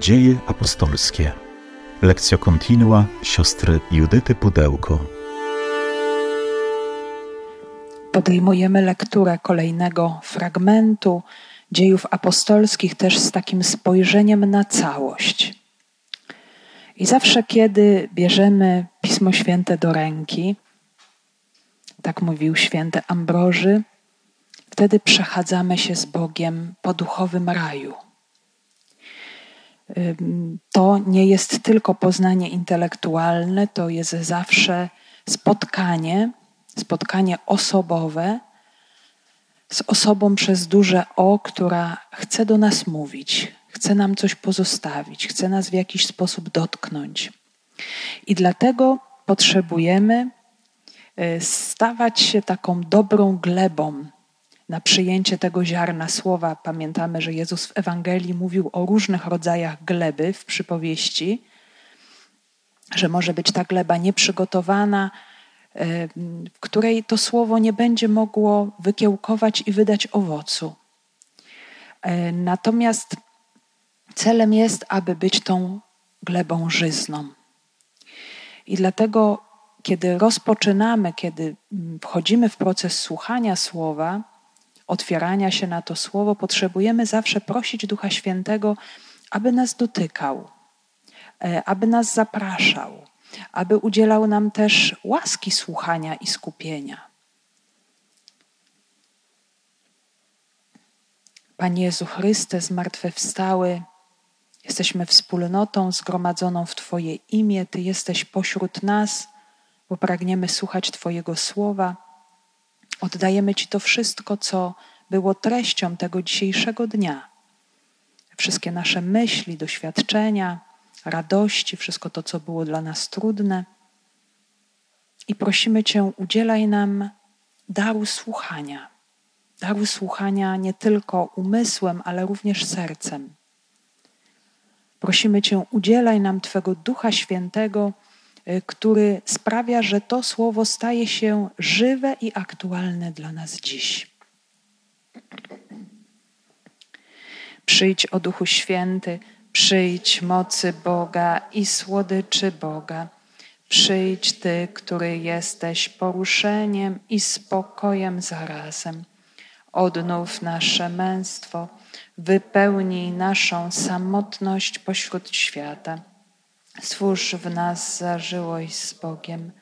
Dzieje apostolskie. Lekcja kontinua siostry Judyty Pudełko. Podejmujemy lekturę kolejnego fragmentu dziejów apostolskich, też z takim spojrzeniem na całość. I zawsze, kiedy bierzemy Pismo Święte do ręki, tak mówił święty Ambroży, wtedy przechadzamy się z Bogiem po duchowym raju. To nie jest tylko poznanie intelektualne, to jest zawsze spotkanie, spotkanie osobowe z osobą przez duże O, która chce do nas mówić, chce nam coś pozostawić, chce nas w jakiś sposób dotknąć. I dlatego potrzebujemy y, stawać się taką dobrą glebą na przyjęcie tego ziarna słowa. Pamiętamy, że Jezus w Ewangelii mówił o różnych rodzajach gleby w przypowieści, że może być ta gleba nieprzygotowana, w której to słowo nie będzie mogło wykiełkować i wydać owocu. E, natomiast celem jest, aby być tą glebą żyzną. I dlatego, kiedy rozpoczynamy, kiedy wchodzimy w proces słuchania słowa, otwierania się na to słowo, potrzebujemy zawsze prosić Ducha Świętego, aby nas dotykał, e, aby nas zapraszał, aby udzielał nam też łaski słuchania i skupienia. Panie Jezu Chryste, zmartwychwstały, jesteśmy wspólnotą zgromadzoną w Twoje imię, Ty jesteś pośród nas, bo pragniemy słuchać Twojego słowa. Oddajemy Ci to wszystko, co było treścią tego dzisiejszego dnia. Wszystkie nasze myśli, doświadczenia, radości, wszystko to, co było dla nas trudne. I prosimy Cię, udzielaj nam daru słuchania. Daru słuchania nie tylko umysłem, ale również sercem. Prosimy Cię, udzielaj nam Twego Ducha Świętego, który sprawia, że to słowo staje się żywe i aktualne dla nas dziś. Przyjdź o Duchu Święty, Przyjdź mocy Boga i słodyczy Boga. Przyjdź Ty, który jesteś poruszeniem i spokojem zarazem. Odnów nasze męstwo, wypełnij naszą samotność pośród świata. Stwórz w nas zażyłość z Bogiem.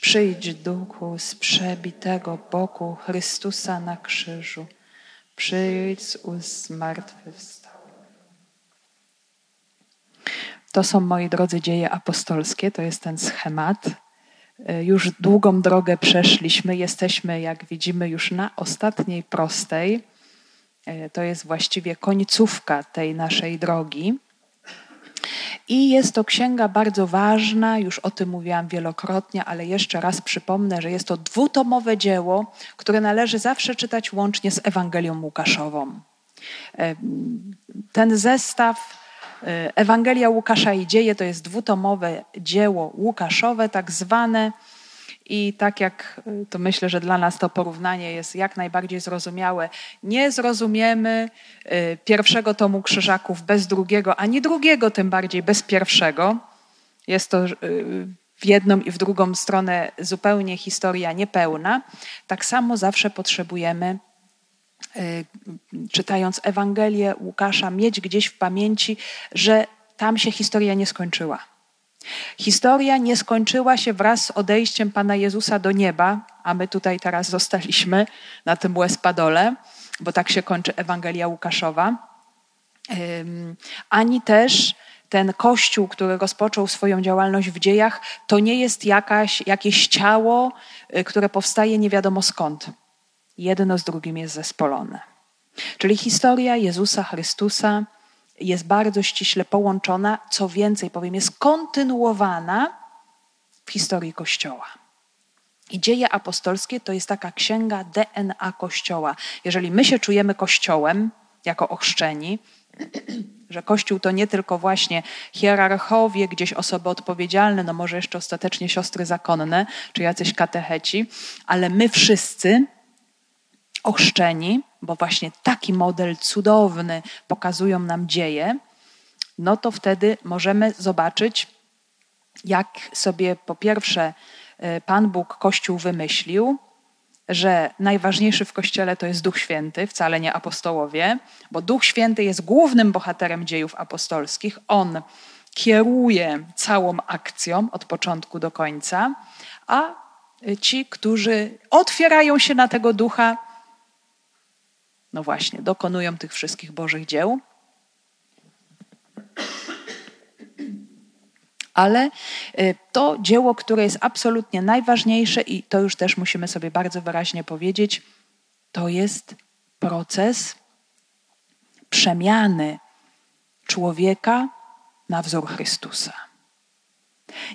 Przyjdź duchu z przebitego boku Chrystusa na krzyżu. Przyjdź z ust To są, moi drodzy, dzieje apostolskie, to jest ten schemat. E, już długą drogę przeszliśmy, jesteśmy, jak widzimy, już na ostatniej prostej. E, to jest właściwie końcówka tej naszej drogi. I jest to księga bardzo ważna, już o tym mówiłam wielokrotnie, ale jeszcze raz przypomnę, że jest to dwutomowe dzieło, które należy zawsze czytać łącznie z Ewangelią Łukaszową. E, ten zestaw E, Ewangelia Łukasza i Dzieje to jest dwutomowe dzieło Łukaszowe, tak zwane. I tak jak e, to myślę, że dla nas to porównanie jest jak najbardziej zrozumiałe, nie zrozumiemy e, pierwszego tomu Krzyżaków bez drugiego, ani drugiego tym bardziej bez pierwszego. Jest to w jedną i w drugą stronę zupełnie historia niepełna. Tak samo zawsze potrzebujemy Y, czytając Ewangelię Łukasza, mieć gdzieś w pamięci, że tam się historia nie skończyła. Historia nie skończyła się wraz z odejściem Pana Jezusa do nieba, a my tutaj teraz zostaliśmy na tym łespadole, bo tak się kończy Ewangelia Łukaszowa. Ani też ten kościół, który rozpoczął swoją działalność w dziejach, to nie jest jakaś, jakieś ciało, y, które powstaje nie wiadomo skąd jedno z drugim jest zespolone. Czyli historia Jezusa Chrystusa jest bardzo ściśle połączona, co więcej powiem, jest kontynuowana w historii Kościoła. I dzieje apostolskie to jest taka księga DNA Kościoła. Jeżeli my się czujemy Kościołem jako ochrzczeni, że Kościół to nie tylko właśnie hierarchowie, gdzieś osoby odpowiedzialne, no może jeszcze ostatecznie siostry zakonne, czy jacyś katecheci, ale my wszyscy ochrzczeni, bo właśnie taki model cudowny pokazują nam dzieje, no to wtedy możemy zobaczyć, jak sobie po pierwsze e, Pan Bóg Kościół wymyślił, że najważniejszy w Kościele to jest Duch Święty, wcale nie apostołowie, bo Duch Święty jest głównym bohaterem dziejów apostolskich. On kieruje całą akcją od początku do końca, a ci, którzy otwierają się na tego Ducha, no właśnie, dokonują tych wszystkich Bożych dzieł. ale y, to dzieło, które jest absolutnie najważniejsze i to już też musimy sobie bardzo wyraźnie powiedzieć, to jest proces przemiany człowieka na wzór Chrystusa.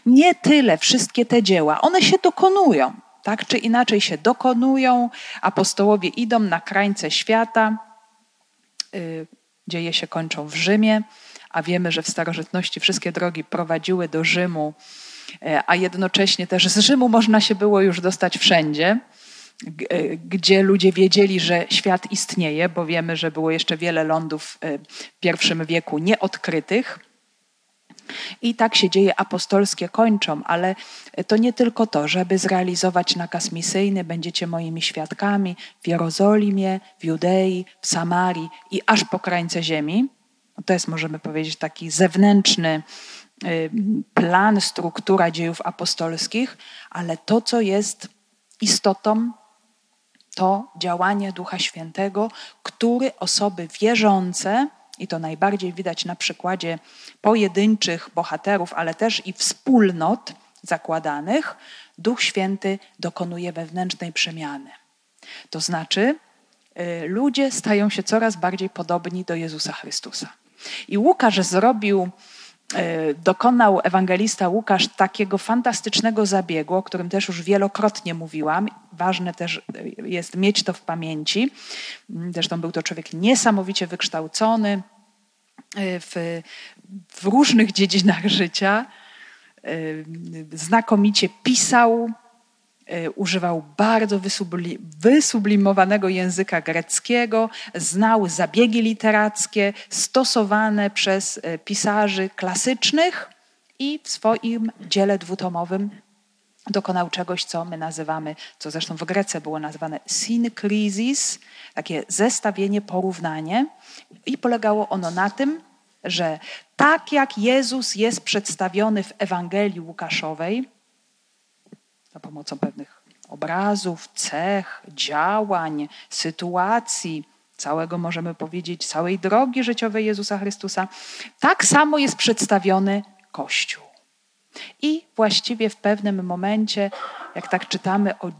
Nie tyle wszystkie te dzieła, one się dokonują, tak czy inaczej się dokonują. Apostołowie idą na krańce świata, y, dzieje się kończą w Rzymie a wiemy, że w starożytności wszystkie drogi prowadziły do Rzymu, e, a jednocześnie też z Rzymu można się było już dostać wszędzie, e, gdzie ludzie wiedzieli, że świat istnieje, bo wiemy, że było jeszcze wiele lądów e, w pierwszym wieku nieodkrytych. I tak się dzieje apostolskie kończą, ale to nie tylko to, żeby zrealizować nakaz misyjny, będziecie moimi świadkami w Jerozolimie, w Judei, w Samarii i aż po krańce ziemi. To jest, możemy powiedzieć, taki zewnętrzny y, plan, struktura dziejów apostolskich, ale to, co jest istotą, to działanie Ducha Świętego, który osoby wierzące, i to najbardziej widać na przykładzie pojedynczych bohaterów, ale też i wspólnot zakładanych, Duch Święty dokonuje wewnętrznej przemiany. To znaczy, y, ludzie stają się coraz bardziej podobni do Jezusa Chrystusa. I Łukasz zrobił, dokonał ewangelista Łukasz takiego fantastycznego zabiegu, o którym też już wielokrotnie mówiłam. Ważne też jest mieć to w pamięci. Zresztą był to człowiek niesamowicie wykształcony e, w, w różnych dziedzinach życia. E, znakomicie pisał, używał bardzo wysublimowanego języka greckiego, znał zabiegi literackie stosowane przez y, pisarzy klasycznych i w swoim dziele dwutomowym dokonał czegoś, co my nazywamy, co zresztą w Grece było nazywane synkrizis, takie zestawienie, porównanie. I polegało ono na tym, że tak jak Jezus jest przedstawiony w Ewangelii Łukaszowej, za pomocą pewnych obrazów, cech, działań, sytuacji, całego, możemy powiedzieć, całej drogi życiowej Jezusa Chrystusa, tak samo jest przedstawiony Kościół. I właściwie w pewnym momencie, jak tak czytamy o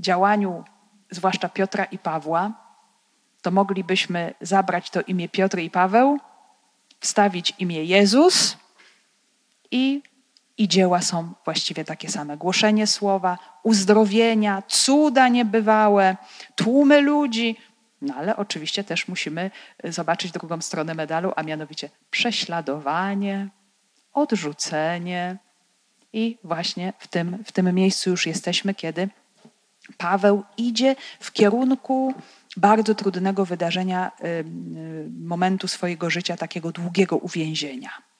działaniu zwłaszcza Piotra i Pawła, to moglibyśmy zabrać to imię Piotr i Paweł, wstawić imię Jezus i i dzieła są właściwie takie same. Głoszenie słowa, uzdrowienia, cuda niebywałe, tłumy ludzi. No ale oczywiście też musimy zobaczyć drugą stronę medalu, a mianowicie prześladowanie, odrzucenie. I właśnie w tym, w tym miejscu już jesteśmy, kiedy Paweł idzie w kierunku bardzo trudnego wydarzenia, momentu swojego życia, takiego długiego uwięzienia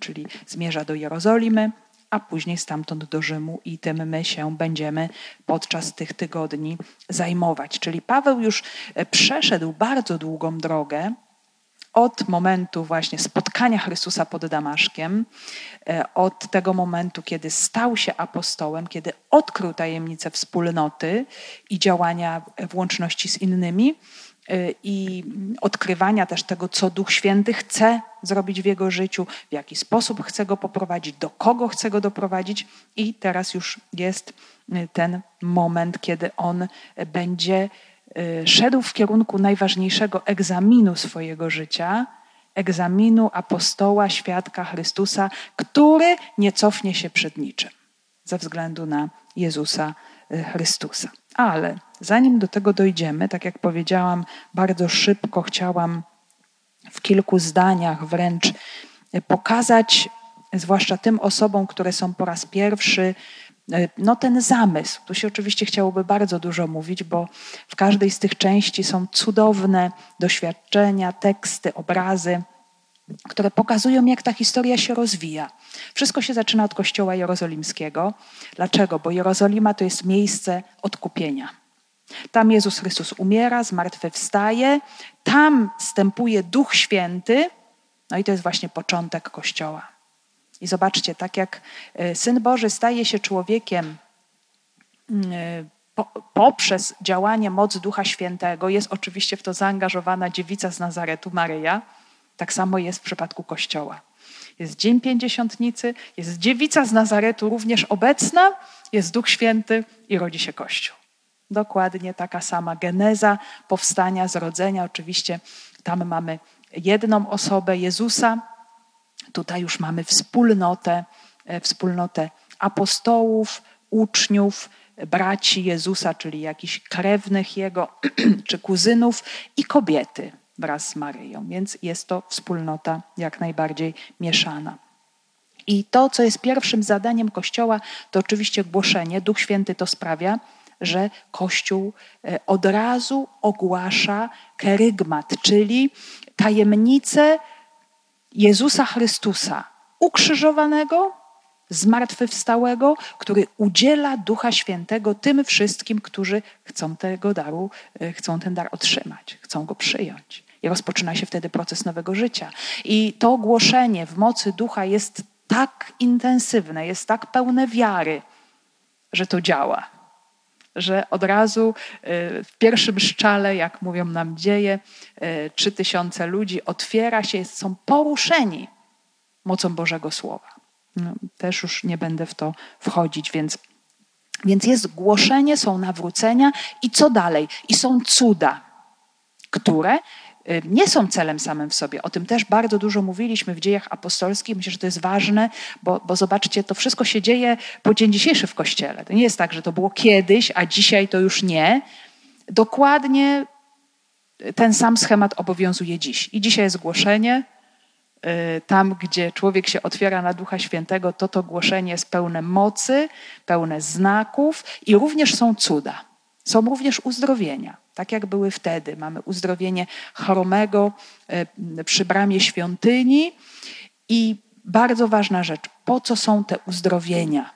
czyli zmierza do Jerozolimy, a później stamtąd do Rzymu i tym my się będziemy podczas tych tygodni zajmować. Czyli Paweł już e, przeszedł bardzo długą drogę od momentu właśnie spotkania Chrystusa pod Damaszkiem, e, od tego momentu, kiedy stał się apostołem, kiedy odkrył tajemnicę wspólnoty i działania w łączności z innymi, i odkrywania też tego, co Duch Święty chce zrobić w jego życiu, w jaki sposób chce go poprowadzić, do kogo chce go doprowadzić. I teraz już jest y, ten moment, kiedy on będzie y, szedł w kierunku najważniejszego egzaminu swojego życia, egzaminu apostoła, świadka Chrystusa, który nie cofnie się przed niczym ze względu na Jezusa Chrystusa. Ale zanim do tego dojdziemy, tak jak powiedziałam, bardzo szybko chciałam w kilku zdaniach wręcz pokazać, zwłaszcza tym osobom, które są po raz pierwszy, no ten zamysł. Tu się oczywiście chciałoby bardzo dużo mówić, bo w każdej z tych części są cudowne doświadczenia, teksty, obrazy. Które pokazują, jak ta historia się rozwija. Wszystko się zaczyna od Kościoła Jerozolimskiego. Dlaczego? Bo Jerozolima to jest miejsce odkupienia. Tam Jezus Chrystus umiera, zmartwychwstaje, tam wstępuje Duch Święty, no i to jest właśnie początek Kościoła. I zobaczcie, tak jak e, Syn Boży staje się człowiekiem mm, e, poprzez działanie mocy Ducha Świętego, jest oczywiście w to zaangażowana dziewica z Nazaretu, Maryja, tak samo jest w przypadku Kościoła. Jest Dzień Pięćdziesiątnicy, jest dziewica z Nazaretu również obecna, jest Duch Święty i rodzi się Kościół. Dokładnie taka sama geneza powstania, zrodzenia. Oczywiście tam mamy jedną osobę Jezusa, tutaj już mamy wspólnotę, e, wspólnotę apostołów, uczniów, braci Jezusa, czyli jakichś krewnych Jego, czy kuzynów i kobiety wraz z Maryją. Więc jest to wspólnota jak najbardziej mieszana. I to, co jest pierwszym zadaniem Kościoła, to oczywiście głoszenie. Duch Święty to sprawia, że Kościół e, od razu ogłasza kerygmat, czyli tajemnicę Jezusa Chrystusa ukrzyżowanego, zmartwychwstałego, który udziela Ducha Świętego tym wszystkim, którzy chcą tego daru, e, chcą ten dar otrzymać, chcą go przyjąć. I rozpoczyna się wtedy proces nowego życia. I to głoszenie w mocy Ducha jest tak intensywne, jest tak pełne wiary, że to działa że od razu y, w pierwszym szczale, jak mówią nam dzieje, y, trzy tysiące ludzi otwiera się, są poruszeni mocą Bożego Słowa. No, też już nie będę w to wchodzić, więc, więc jest głoszenie, są nawrócenia i co dalej? I są cuda, które Y, nie są celem samym w sobie. O tym też bardzo dużo mówiliśmy w dziejach apostolskich. Myślę, że to jest ważne, bo, bo zobaczcie, to wszystko się dzieje po dzień dzisiejszy w Kościele. To nie jest tak, że to było kiedyś, a dzisiaj to już nie. Dokładnie ten sam schemat obowiązuje dziś. I dzisiaj jest głoszenie. Y, tam, gdzie człowiek się otwiera na Ducha Świętego, to to głoszenie jest pełne mocy, pełne znaków i również są cuda. Są również uzdrowienia tak jak były wtedy. Mamy uzdrowienie chromego e, przy bramie świątyni i bardzo ważna rzecz, po co są te uzdrowienia?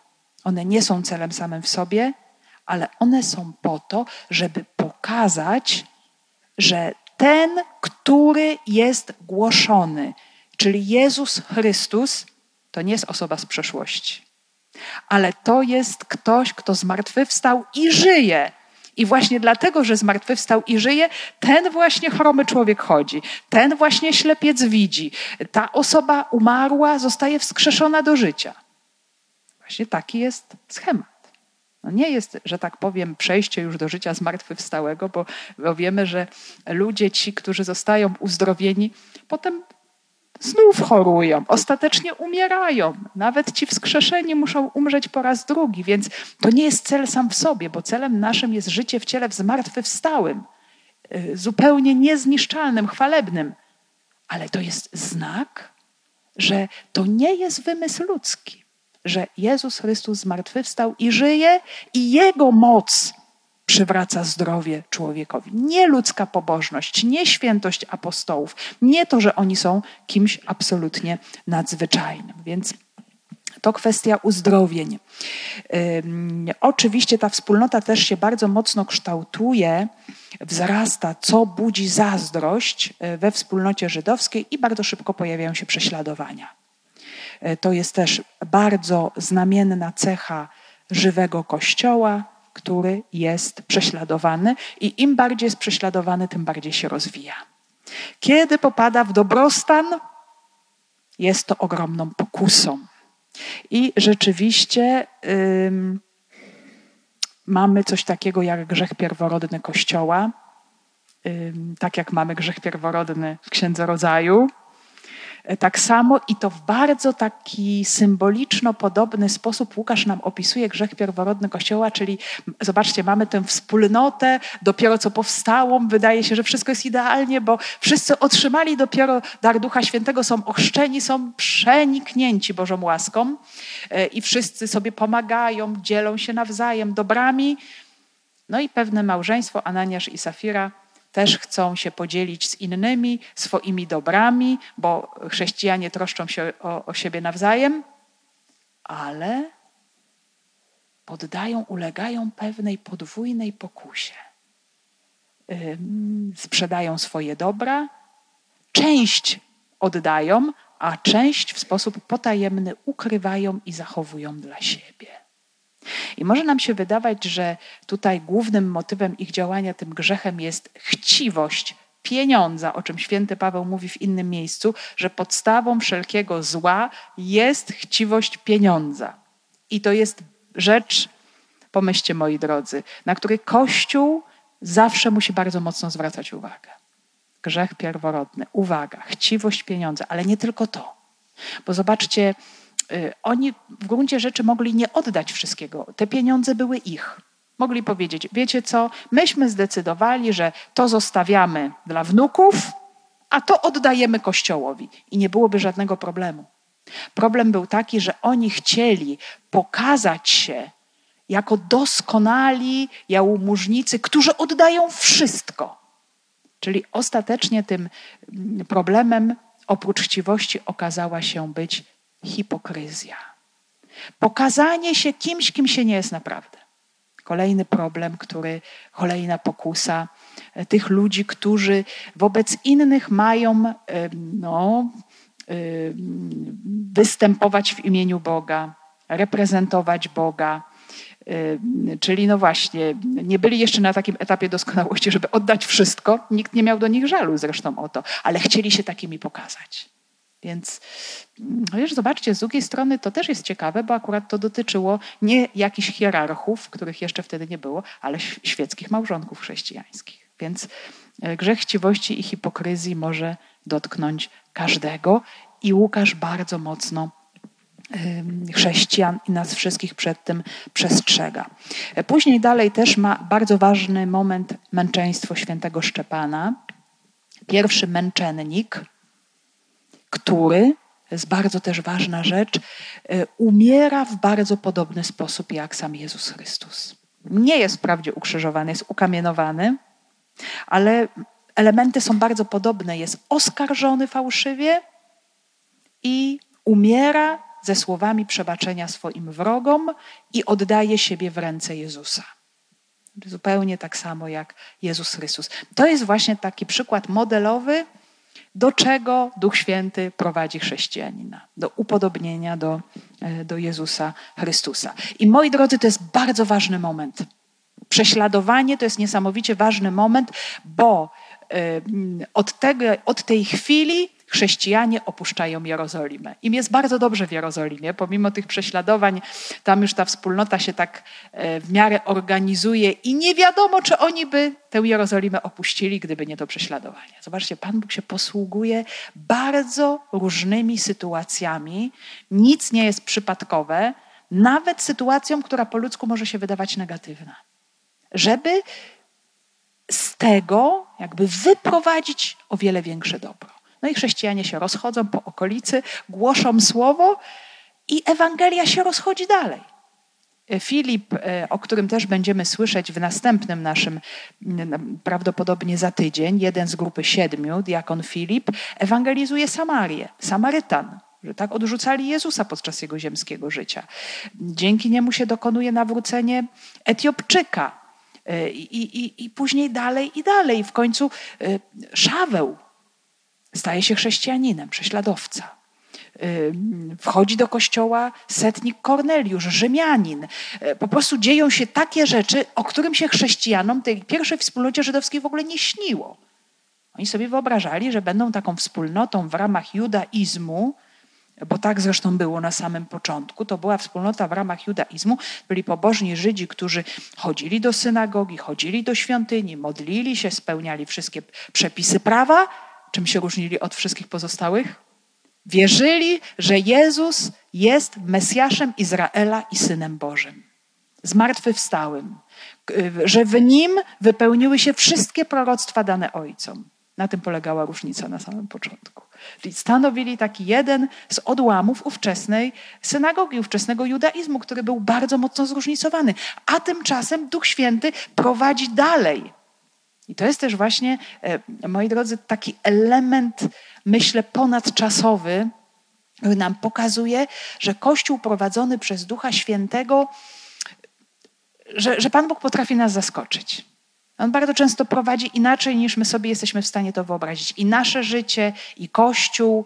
One nie są celem samym w sobie, ale one są po to, żeby pokazać, że ten, który jest głoszony, czyli Jezus Chrystus, to nie jest osoba z przeszłości, ale to jest ktoś, kto zmartwychwstał i żyje. I właśnie dlatego, że zmartwychwstał i żyje, ten właśnie chromy człowiek chodzi, ten właśnie ślepiec widzi, ta osoba umarła zostaje wskrzeszona do życia. Właśnie taki jest schemat. No nie jest, że tak powiem, przejście już do życia zmartwychwstałego, bo, bo wiemy, że ludzie ci, którzy zostają uzdrowieni, potem znów chorują, ostatecznie umierają. Nawet ci wskrzeszeni muszą umrzeć po raz drugi, więc to nie jest cel sam w sobie, bo celem naszym jest życie w ciele w zmartwychwstałym, y, zupełnie niezniszczalnym, chwalebnym. Ale to jest znak, że to nie jest wymysł ludzki, że Jezus Chrystus zmartwychwstał i żyje i Jego moc przywraca zdrowie człowiekowi. Nie ludzka pobożność, nie świętość apostołów, nie to, że oni są kimś absolutnie nadzwyczajnym. Więc to kwestia uzdrowień. Oczywiście ta wspólnota też się bardzo mocno kształtuje, wzrasta, co budzi zazdrość e, we wspólnocie żydowskiej i bardzo szybko pojawiają się prześladowania. E, to jest też bardzo znamienna cecha żywego kościoła, który jest prześladowany i im bardziej jest prześladowany, tym bardziej się rozwija. Kiedy popada w dobrostan, jest to ogromną pokusą. I rzeczywiście ym, mamy coś takiego jak grzech pierworodny Kościoła, ym, tak jak mamy grzech pierworodny w Księdze Rodzaju, tak samo i to w bardzo taki symboliczno-podobny sposób Łukasz nam opisuje grzech pierworodny Kościoła, czyli zobaczcie, mamy tę wspólnotę dopiero co powstałą, wydaje się, że wszystko jest idealnie, bo wszyscy otrzymali dopiero dar Ducha Świętego, są ochrzczeni, są przeniknięci Bożą łaską e, i wszyscy sobie pomagają, dzielą się nawzajem dobrami. No i pewne małżeństwo, Ananiasz i Safira, też chcą się podzielić z innymi swoimi dobrami, bo chrześcijanie troszczą się o, o siebie nawzajem, ale poddają, ulegają pewnej podwójnej pokusie. Sprzedają swoje dobra, część oddają, a część w sposób potajemny ukrywają i zachowują dla siebie. I może nam się wydawać, że tutaj głównym motywem ich działania, tym grzechem jest chciwość pieniądza, o czym święty Paweł mówi w innym miejscu, że podstawą wszelkiego zła jest chciwość pieniądza. I to jest rzecz, pomyślcie moi drodzy, na której Kościół zawsze musi bardzo mocno zwracać uwagę. Grzech pierworodny, uwaga, chciwość pieniądza, ale nie tylko to. Bo zobaczcie, oni w gruncie rzeczy mogli nie oddać wszystkiego. Te pieniądze były ich. Mogli powiedzieć: Wiecie co, myśmy zdecydowali, że to zostawiamy dla wnuków, a to oddajemy Kościołowi. I nie byłoby żadnego problemu. Problem był taki, że oni chcieli pokazać się jako doskonali jałmużnicy, którzy oddają wszystko. Czyli ostatecznie tym problemem oprócz chciwości okazała się być hipokryzja. Pokazanie się kimś, kim się nie jest naprawdę. Kolejny problem, który, kolejna pokusa tych ludzi, którzy wobec innych mają no, występować w imieniu Boga, reprezentować Boga. Czyli no właśnie, nie byli jeszcze na takim etapie doskonałości, żeby oddać wszystko. Nikt nie miał do nich żalu zresztą o to, ale chcieli się takimi pokazać. Więc no wiesz, zobaczcie, z drugiej strony to też jest ciekawe, bo akurat to dotyczyło nie jakichś hierarchów, których jeszcze wtedy nie było, ale świeckich małżonków chrześcijańskich. Więc e, grzech chciwości i hipokryzji może dotknąć każdego i Łukasz bardzo mocno chrześcijan i nas wszystkich przed tym przestrzega. E, później dalej też ma bardzo ważny moment męczeństwo świętego Szczepana. Pierwszy męczennik, który, to jest bardzo też ważna rzecz, e, umiera w bardzo podobny sposób jak sam Jezus Chrystus. Nie jest wprawdzie ukrzyżowany, jest ukamienowany, ale elementy są bardzo podobne. Jest oskarżony fałszywie i umiera ze słowami przebaczenia swoim wrogom i oddaje siebie w ręce Jezusa. Zupełnie tak samo jak Jezus Chrystus. To jest właśnie taki przykład modelowy, do czego Duch Święty prowadzi chrześcijanina. Do upodobnienia do, e, do Jezusa Chrystusa. I moi drodzy, to jest bardzo ważny moment. Prześladowanie to jest niesamowicie ważny moment, bo e, od, tego, od tej chwili chrześcijanie opuszczają Jerozolimę. Im jest bardzo dobrze w Jerozolimie, pomimo tych prześladowań, tam już ta wspólnota się tak e, w miarę organizuje i nie wiadomo, czy oni by tę Jerozolimę opuścili, gdyby nie to prześladowanie. Zobaczcie, Pan Bóg się posługuje bardzo różnymi sytuacjami. Nic nie jest przypadkowe, nawet sytuacją, która po ludzku może się wydawać negatywna. Żeby z tego jakby wyprowadzić o wiele większe dobro. No i chrześcijanie się rozchodzą po okolicy, głoszą słowo i Ewangelia się rozchodzi dalej. Filip, e, o którym też będziemy słyszeć w następnym naszym, prawdopodobnie za tydzień, jeden z grupy siedmiu, diakon Filip, ewangelizuje Samarię, Samarytan, że tak odrzucali Jezusa podczas jego ziemskiego życia. Dzięki niemu się dokonuje nawrócenie Etiopczyka. E, I, i, i później dalej i dalej. W końcu e, Szaweł, staje się chrześcijaninem, prześladowca. Wchodzi do kościoła setnik Korneliusz, Rzymianin. E, po prostu dzieją się takie rzeczy, o którym się chrześcijanom tej pierwszej wspólnocie żydowskiej w ogóle nie śniło. Oni sobie wyobrażali, że będą taką wspólnotą w ramach judaizmu, bo tak zresztą było na samym początku. To była wspólnota w ramach judaizmu. Byli pobożni Żydzi, którzy chodzili do synagogi, chodzili do świątyni, modlili się, spełniali wszystkie przepisy prawa, Czym się różnili od wszystkich pozostałych? Wierzyli, że Jezus jest Mesjaszem Izraela i Synem Bożym, zmartwychwstałym, że w Nim wypełniły się wszystkie proroctwa dane Ojcom. Na tym polegała różnica na samym początku. Czyli stanowili taki jeden z odłamów ówczesnej synagogi, ówczesnego judaizmu, który był bardzo mocno zróżnicowany. A tymczasem Duch Święty prowadzi dalej I to jest też właśnie, e, moi drodzy, taki element, myślę, ponadczasowy, który nam pokazuje, że Kościół prowadzony przez Ducha Świętego, że, że Pan Bóg potrafi nas zaskoczyć. On bardzo często prowadzi inaczej, niż my sobie jesteśmy w stanie to wyobrazić. I nasze życie, i Kościół.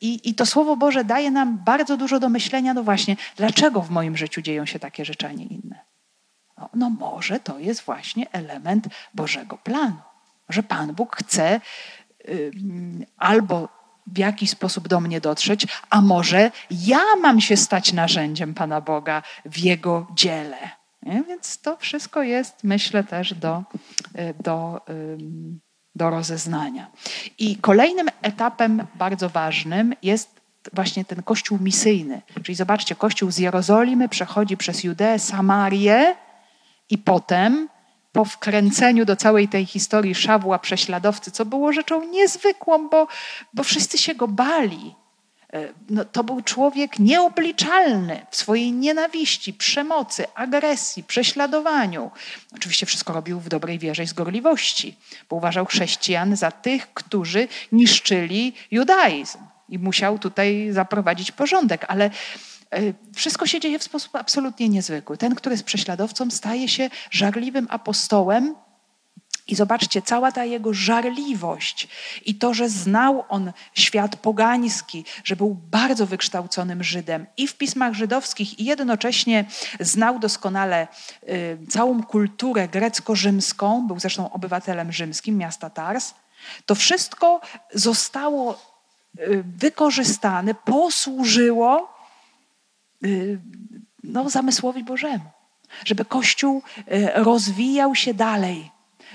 I, I to Słowo Boże daje nam bardzo dużo do myślenia, no właśnie, dlaczego w moim życiu dzieją się takie rzeczy, a nie inne. No, no może to jest właśnie element Bożego planu. Że Pan Bóg chce albo w jakiś sposób do mnie dotrzeć, a może ja mam się stać narzędziem Pana Boga w Jego dziele. Nie? Więc to wszystko jest, myślę, też do, y, do, do rozeznania. I kolejnym etapem bardzo ważnym jest właśnie ten kościół misyjny. Czyli zobaczcie, kościół z Jerozolimy przechodzi przez Judeę, Samarię i potem po wkręceniu do całej tej historii Szawła prześladowcy, co było rzeczą niezwykłą, bo, bo wszyscy się go bali. E, no, to był człowiek nieobliczalny w swojej nienawiści, przemocy, agresji, prześladowaniu. Oczywiście wszystko robił w dobrej wierze i zgorliwości, bo uważał chrześcijan za tych, którzy niszczyli judaizm i musiał tutaj zaprowadzić porządek, ale wszystko się dzieje w sposób absolutnie niezwykły. Ten, który jest prześladowcą, staje się żarliwym apostołem, i zobaczcie, cała ta jego żarliwość i to, że znał on świat pogański, że był bardzo wykształconym Żydem i w pismach żydowskich, i jednocześnie znał doskonale y, całą kulturę grecko-rzymską, był zresztą obywatelem rzymskim miasta Tars, to wszystko zostało y, wykorzystane, posłużyło no, zamysłowi Bożemu, żeby Kościół y, rozwijał się dalej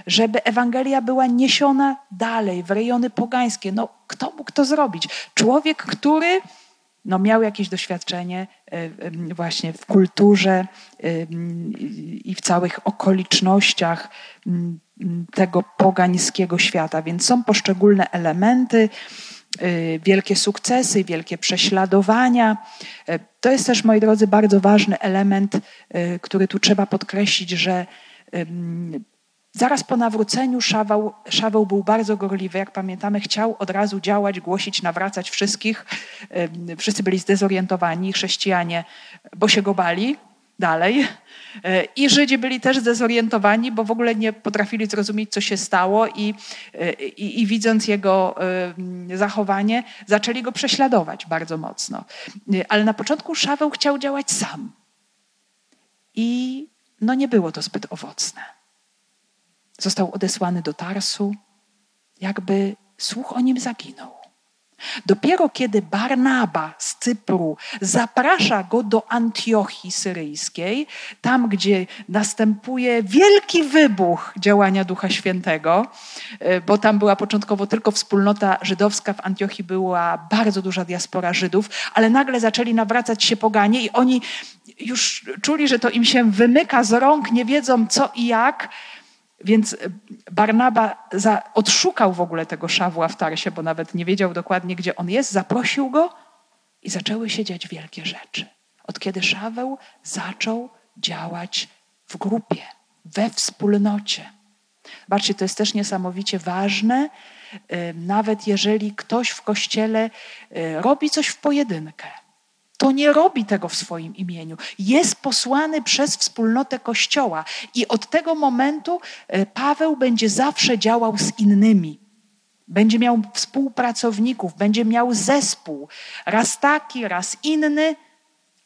żeby Ewangelia była niesiona dalej w rejony pogańskie. No, kto mógł to zrobić? Człowiek, który no, miał jakieś doświadczenie e, właśnie w kulturze i w całych okolicznościach tego pogańskiego świata. Więc są poszczególne elementy, wielkie sukcesy, wielkie prześladowania. E, to jest też, moi drodzy, bardzo ważny element, który tu trzeba podkreślić, że Zaraz po nawróceniu Szaweł był bardzo gorliwy, jak pamiętamy, chciał od razu działać, głosić, nawracać wszystkich. Wszyscy byli zdezorientowani, chrześcijanie, bo się go bali dalej. E, I Żydzi byli też zdezorientowani, bo w ogóle nie potrafili zrozumieć, co się stało, i, e, i, i widząc jego zachowanie, zaczęli go prześladować bardzo mocno. E, ale na początku Szaweł chciał działać sam. I no nie było to zbyt owocne. Został odesłany do Tarsu, jakby słuch o nim zaginął. Dopiero kiedy Barnaba z Cypru zaprasza go do Antiochii Syryjskiej, tam gdzie następuje wielki wybuch działania Ducha Świętego, e, bo tam była początkowo tylko wspólnota żydowska, w Antiochii była bardzo duża diaspora Żydów, ale nagle zaczęli nawracać się poganie i oni już czuli, że to im się wymyka z rąk, nie wiedzą co i jak więc Barnaba za, odszukał w ogóle tego Szawła w Tarsie, bo nawet nie wiedział dokładnie, gdzie on jest, zaprosił go i zaczęły się dziać wielkie rzeczy. Od kiedy Szaweł zaczął działać w grupie, we wspólnocie. Zobaczcie, to jest też niesamowicie ważne, nawet jeżeli ktoś w kościele y, robi coś w pojedynkę to nie robi tego w swoim imieniu. Jest posłany przez wspólnotę Kościoła i od tego momentu e, Paweł będzie zawsze działał z innymi. Będzie miał współpracowników, będzie miał zespół, raz taki, raz inny,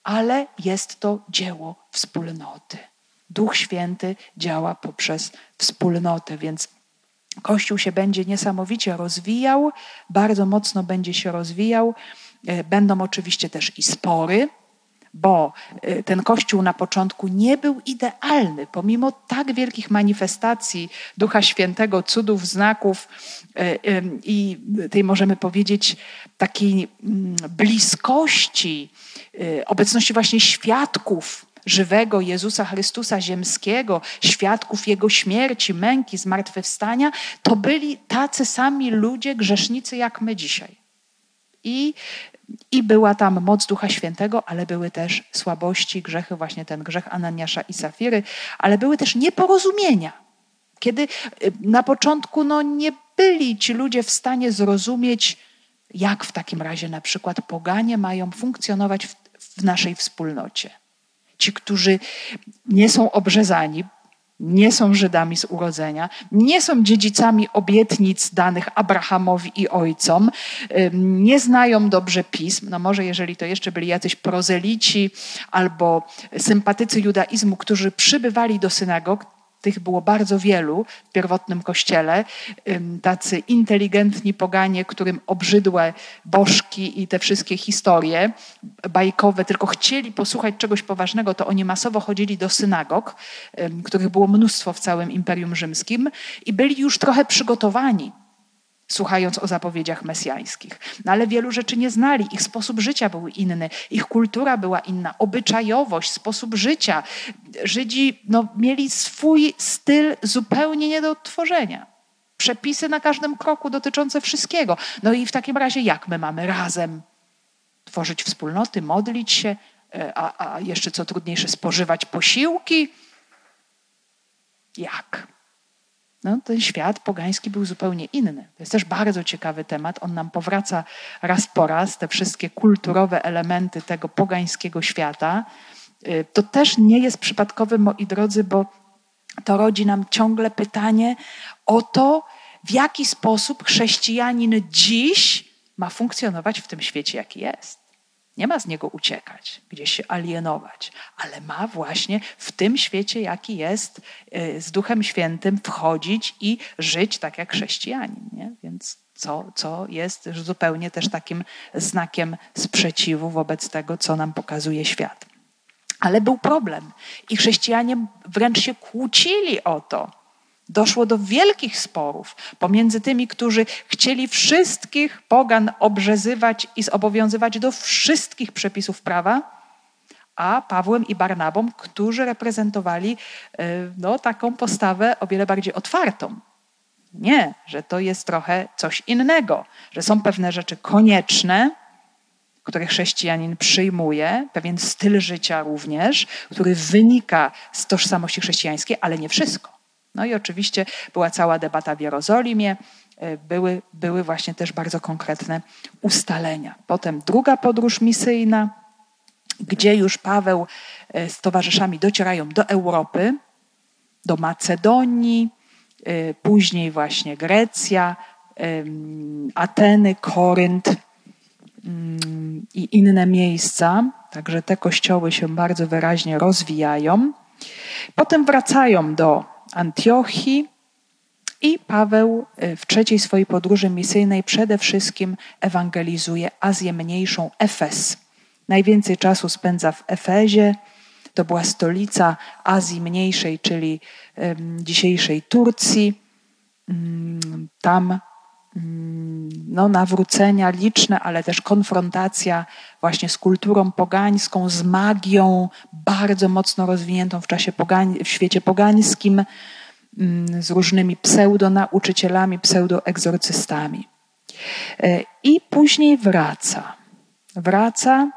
ale jest to dzieło wspólnoty. Duch Święty działa poprzez wspólnotę, więc Kościół się będzie niesamowicie rozwijał, bardzo mocno będzie się rozwijał. E, będą oczywiście też i spory, bo e, ten kościół na początku nie był idealny, pomimo tak wielkich manifestacji Ducha Świętego, cudów, znaków e, i tej, możemy powiedzieć, takiej mm, bliskości, obecności właśnie świadków żywego Jezusa Chrystusa ziemskiego, świadków Jego śmierci, męki, zmartwychwstania, to byli tacy sami ludzie, grzesznicy jak my dzisiaj. I i była tam moc Ducha Świętego, ale były też słabości, grzechy, właśnie ten grzech Ananiasza i Safiry, ale były też nieporozumienia. Kiedy y, na początku no, nie byli ci ludzie w stanie zrozumieć, jak w takim razie na przykład poganie mają funkcjonować w, w naszej wspólnocie. Ci, którzy nie są obrzezani, nie są Żydami z urodzenia, nie są dziedzicami obietnic danych Abrahamowi i ojcom, nie znają dobrze pism. No może jeżeli to jeszcze byli jacyś prozelici albo sympatycy judaizmu, którzy przybywali do synagog, tych było bardzo wielu w pierwotnym kościele. Tacy inteligentni poganie, którym obrzydłe bożki i te wszystkie historie bajkowe, tylko chcieli posłuchać czegoś poważnego, to oni masowo chodzili do synagog, których było mnóstwo w całym Imperium Rzymskim i byli już trochę przygotowani słuchając o zapowiedziach mesjańskich. No ale wielu rzeczy nie znali, ich sposób życia był inny, ich kultura była inna, obyczajowość, sposób życia. Żydzi no, mieli swój styl zupełnie nie do odtworzenia. Przepisy na każdym kroku dotyczące wszystkiego. No i w takim razie jak my mamy razem tworzyć wspólnoty, modlić się, e, a, a jeszcze co trudniejsze, spożywać posiłki? Jak? No, ten świat pogański był zupełnie inny. To jest też bardzo ciekawy temat. On nam powraca raz po raz, te wszystkie kulturowe elementy tego pogańskiego świata. Y, to też nie jest przypadkowe, moi drodzy, bo to rodzi nam ciągle pytanie o to, w jaki sposób chrześcijanin dziś ma funkcjonować w tym świecie, jaki jest. Nie ma z niego uciekać, gdzieś się alienować, ale ma właśnie w tym świecie, jaki jest, y, z Duchem Świętym wchodzić i żyć tak jak chrześcijanin. Nie? Więc co, co jest zupełnie też takim znakiem sprzeciwu wobec tego, co nam pokazuje świat. Ale był problem i chrześcijanie wręcz się kłócili o to, Doszło do wielkich sporów pomiędzy tymi, którzy chcieli wszystkich pogan obrzezywać i zobowiązywać do wszystkich przepisów prawa, a Pawłem i Barnabą, którzy reprezentowali e, no, taką postawę o wiele bardziej otwartą. Nie, że to jest trochę coś innego, że są pewne rzeczy konieczne, które chrześcijanin przyjmuje, pewien styl życia również, który wynika z tożsamości chrześcijańskiej, ale nie wszystko. No i oczywiście była cała debata w Jerozolimie, e, były, były właśnie też bardzo konkretne ustalenia. Potem druga podróż misyjna, gdzie już Paweł e, z towarzyszami docierają do Europy, do Macedonii, e, później właśnie Grecja, Ateny, Korynt mm, i inne miejsca. Także te kościoły się bardzo wyraźnie rozwijają. Potem wracają do Antiochii i Paweł y, w trzeciej swojej podróży misyjnej przede wszystkim ewangelizuje Azję Mniejszą, Efes. Najwięcej czasu spędza w Efezie. To była stolica Azji Mniejszej, czyli dzisiejszej Turcji. Um, tam no, nawrócenia liczne, ale też konfrontacja właśnie z kulturą pogańską, z magią bardzo mocno rozwiniętą w czasie pogań, w świecie pogańskim, mm, z różnymi pseudonauczycielami, pseudoegzorcystami. E, I później wraca. Wraca,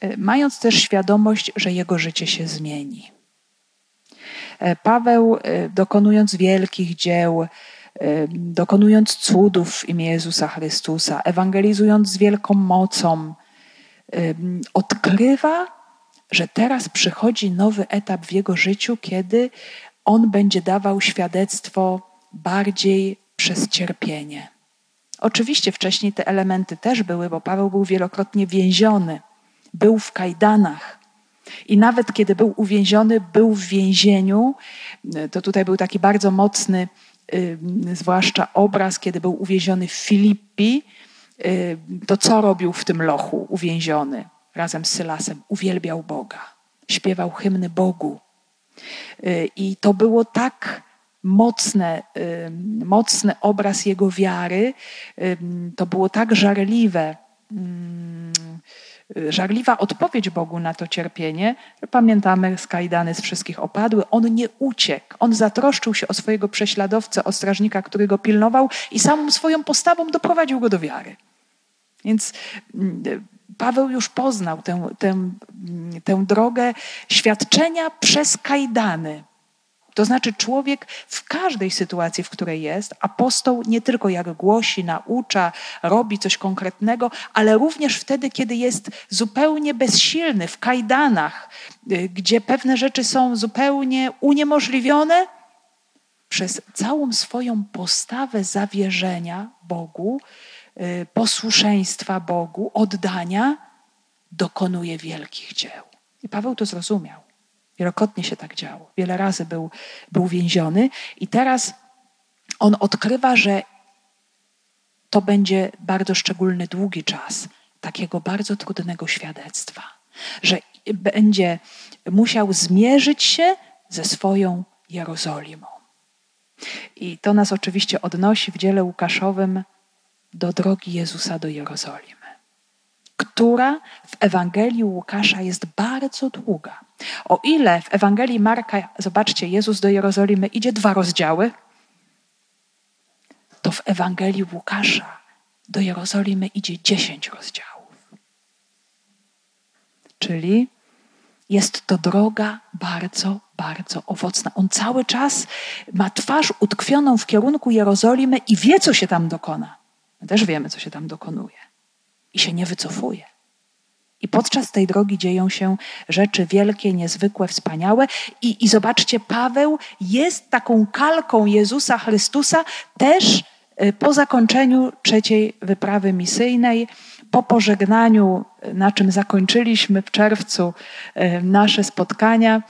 e, mając też świadomość, że jego życie się zmieni. E, Paweł, dokonując wielkich dzieł, dokonując cudów w imię Jezusa Chrystusa, ewangelizując z wielką mocą, odkrywa, że teraz przychodzi nowy etap w jego życiu, kiedy on będzie dawał świadectwo bardziej przez cierpienie. Oczywiście wcześniej te elementy też były, bo Paweł był wielokrotnie więziony, był w kajdanach. I nawet kiedy był uwięziony, był w więzieniu, to tutaj był taki bardzo mocny, zwłaszcza obraz, kiedy był uwięziony w Filippi, Y, to co robił w tym lochu uwięziony razem z Sylasem? Uwielbiał Boga, śpiewał hymny Bogu. Y, I to było tak mocne, mocny obraz jego wiary, to było tak żarliwe, żarliwa odpowiedź Bogu na to cierpienie, pamiętamy, skajdany z wszystkich opadły. On nie uciekł. On zatroszczył się o swojego prześladowcę, o strażnika, który go pilnował i samą swoją postawą doprowadził go do wiary. Więc mm, Paweł już poznał tę, tę, tę drogę świadczenia przez kajdany. To znaczy, człowiek w każdej sytuacji, w której jest, apostoł nie tylko jak głosi, naucza, robi coś konkretnego, ale również wtedy, kiedy jest zupełnie bezsilny, w kajdanach, y, gdzie pewne rzeczy są zupełnie uniemożliwione, przez całą swoją postawę zawierzenia Bogu, y, posłuszeństwa Bogu, oddania, dokonuje wielkich dzieł. I Paweł to zrozumiał. Wielokrotnie się tak działo. Wiele razy był, był więziony i teraz on odkrywa, że to będzie bardzo szczególny, długi czas takiego bardzo trudnego świadectwa, że będzie musiał zmierzyć się ze swoją Jerozolimą. I to nas oczywiście odnosi w dziele Łukaszowym do drogi Jezusa do Jerozolimy która w Ewangelii Łukasza jest bardzo długa. O ile w Ewangelii Marka, zobaczcie, Jezus do Jerozolimy idzie dwa rozdziały, to w Ewangelii Łukasza do Jerozolimy idzie dziesięć rozdziałów. Czyli jest to droga bardzo, bardzo owocna. On cały czas ma twarz utkwioną w kierunku Jerozolimy i wie, co się tam dokona. My też wiemy, co się tam dokonuje i się nie wycofuje. I podczas tej drogi dzieją się rzeczy wielkie, niezwykłe, wspaniałe. I, I zobaczcie, Paweł jest taką kalką Jezusa Chrystusa też y, po zakończeniu trzeciej wyprawy misyjnej, po pożegnaniu, na czym zakończyliśmy w czerwcu y, nasze spotkania,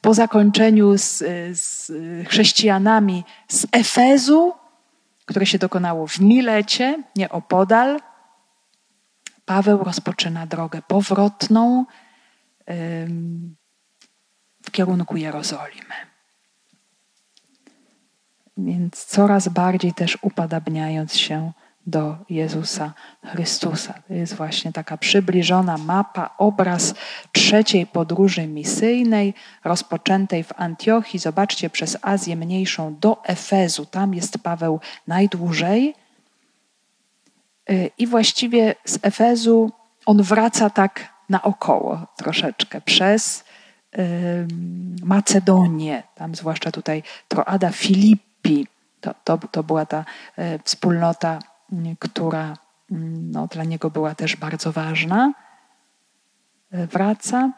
po zakończeniu z, z chrześcijanami z Efezu, które się dokonało w Milecie, nieopodal, Paweł rozpoczyna drogę powrotną w kierunku Jerozolimy. Więc coraz bardziej też upadabniając się do Jezusa Chrystusa. To jest właśnie taka przybliżona mapa, obraz trzeciej podróży misyjnej, rozpoczętej w Antiochii. Zobaczcie, przez Azję Mniejszą do Efezu. Tam jest Paweł najdłużej I właściwie z Efezu on wraca tak naokoło troszeczkę przez Macedonię, tam zwłaszcza tutaj Troada Filippi. To, to, to była ta e, wspólnota, która no, dla niego była też bardzo ważna. Wraca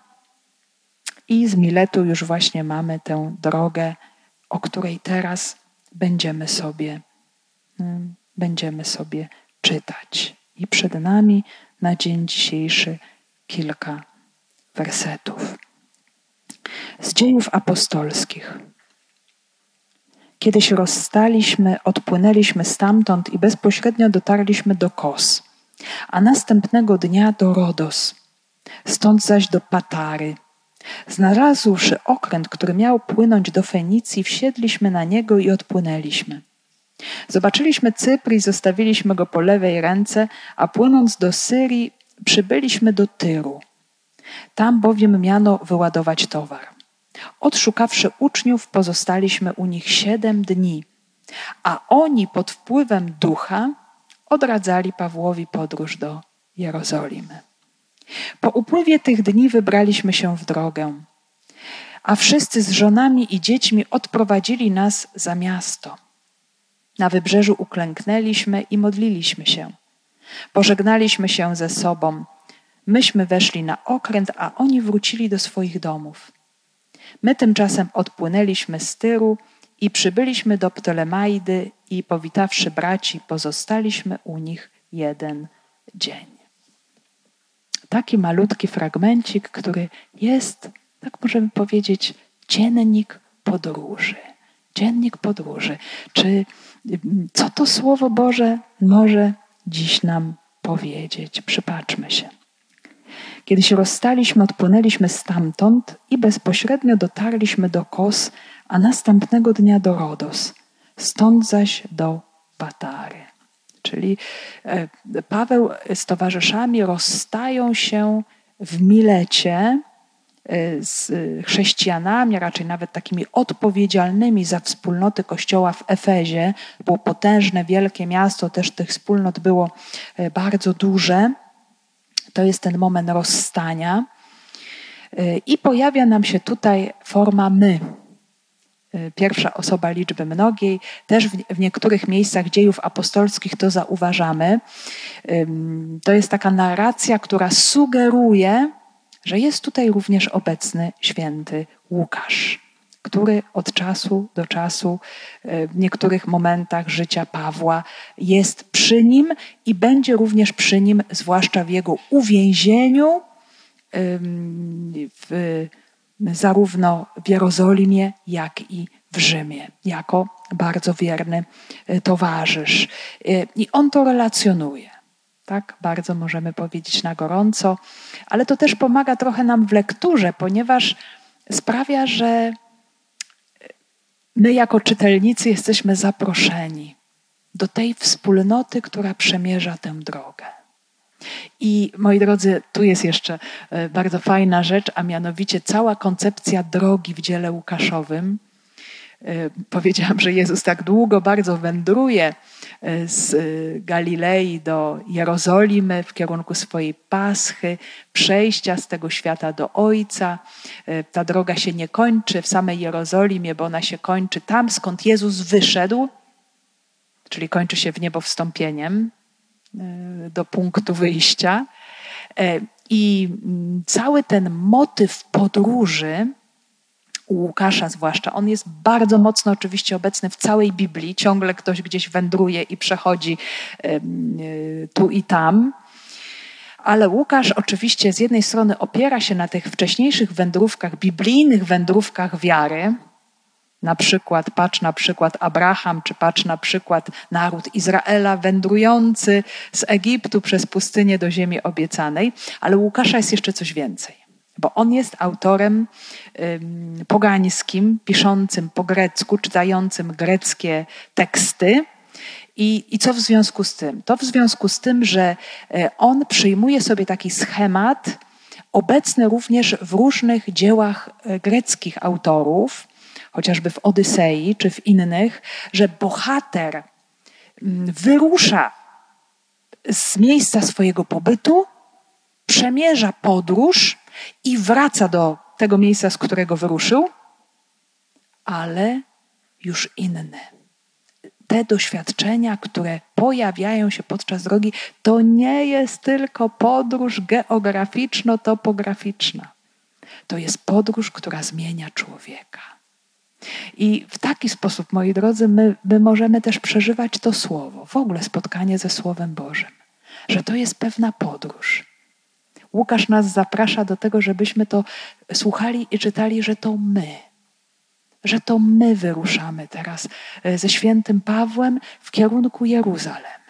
i z Miletu już właśnie mamy tę drogę, o której teraz będziemy sobie, będziemy sobie czytać. I przed nami na dzień dzisiejszy kilka wersetów. Z dziejów apostolskich. Kiedy się rozstaliśmy, odpłynęliśmy stamtąd i bezpośrednio dotarliśmy do Kos, a następnego dnia do Rodos, stąd zaś do Patary. Znalazłszy okręt, który miał płynąć do Fenicji, wsiedliśmy na niego i odpłynęliśmy. Zobaczyliśmy Cypr i zostawiliśmy go po lewej ręce, a płynąc do Syrii, przybyliśmy do Tyru. Tam bowiem miano wyładować towar. Odszukawszy uczniów, pozostaliśmy u nich siedem dni, a oni pod wpływem ducha odradzali Pawłowi podróż do Jerozolimy. Po upływie tych dni wybraliśmy się w drogę, a wszyscy z żonami i dziećmi odprowadzili nas za miasto. Na wybrzeżu uklęknęliśmy i modliliśmy się. Pożegnaliśmy się ze sobą. Myśmy weszli na okręt, a oni wrócili do swoich domów. My tymczasem odpłynęliśmy z Tyru i przybyliśmy do Ptolemaidy i powitawszy braci, pozostaliśmy u nich jeden dzień. Taki malutki fragmencik, który jest, tak możemy powiedzieć, dziennik podróży. Dziennik podróży. Czy co to Słowo Boże może dziś nam powiedzieć? Przypatrzmy się. Kiedy się rozstaliśmy, odpłynęliśmy stamtąd i bezpośrednio dotarliśmy do Kos, a następnego dnia do Rodos, stąd zaś do Patary. Czyli e, Paweł z towarzyszami rozstają się w Milecie, z chrześcijanami, raczej nawet takimi odpowiedzialnymi za wspólnoty Kościoła w Efezie. Było potężne, wielkie miasto, też tych wspólnot było y, bardzo duże. To jest ten moment rozstania. Y, I pojawia nam się tutaj forma my. pierwsza osoba liczby mnogiej. Też w, niektórych miejscach dziejów apostolskich to zauważamy. To jest taka narracja, która sugeruje, że jest tutaj również obecny święty Łukasz, który od czasu do czasu y, w niektórych momentach życia Pawła jest przy nim i będzie również przy nim, zwłaszcza w jego uwięzieniu w zarówno w Jerozolimie, jak i w Rzymie, jako bardzo wierny e, towarzysz. E, I on to relacjonuje. Tak, bardzo możemy powiedzieć na gorąco, ale to też pomaga trochę nam w lekturze, ponieważ sprawia, że my jako czytelnicy jesteśmy zaproszeni do tej wspólnoty, która przemierza tę drogę. I moi drodzy, tu jest jeszcze e, bardzo fajna rzecz, a mianowicie cała koncepcja drogi w dziele Łukaszowym. E, powiedziałam, że Jezus tak długo bardzo wędruje z Galilei do Jerozolimy w kierunku swojej paschy, przejścia z tego świata do Ojca. Ta droga się nie kończy w samej Jerozolimie, bo ona się kończy tam, skąd Jezus wyszedł, czyli kończy się w niebo wstąpieniem. E, do punktu wyjścia. E, I mm, cały ten motyw podróży, u Łukasza zwłaszcza, on jest bardzo mocno oczywiście obecny w całej Biblii. Ciągle ktoś gdzieś wędruje i przechodzi e, tu i tam. Ale Łukasz oczywiście z jednej strony opiera się na tych wcześniejszych wędrówkach, biblijnych wędrówkach wiary, na przykład, patrz na przykład Abraham, czy patrz na przykład naród Izraela wędrujący z Egiptu przez pustynię do ziemi obiecanej, ale Łukasza jest jeszcze coś więcej, bo on jest autorem pogańskim, piszącym po grecku, czytającym greckie teksty. I, I co w związku z tym? To w związku z tym, że e, on przyjmuje sobie taki schemat, obecny również w różnych dziełach e, greckich autorów, chociażby w Odysei czy w innych, że bohater wyrusza z miejsca swojego pobytu, przemierza podróż i wraca do tego miejsca, z którego wyruszył, ale już inny. Te doświadczenia, które pojawiają się podczas drogi, to nie jest tylko podróż geograficzno-topograficzna. To jest podróż, która zmienia człowieka. I w taki sposób, moi drodzy, my, my możemy też przeżywać to słowo, w ogóle spotkanie ze Słowem Bożym, że to jest pewna podróż. Łukasz nas zaprasza do tego, żebyśmy to słuchali i czytali, że to my, że to my wyruszamy teraz e, ze świętym Pawłem w kierunku Jeruzalem.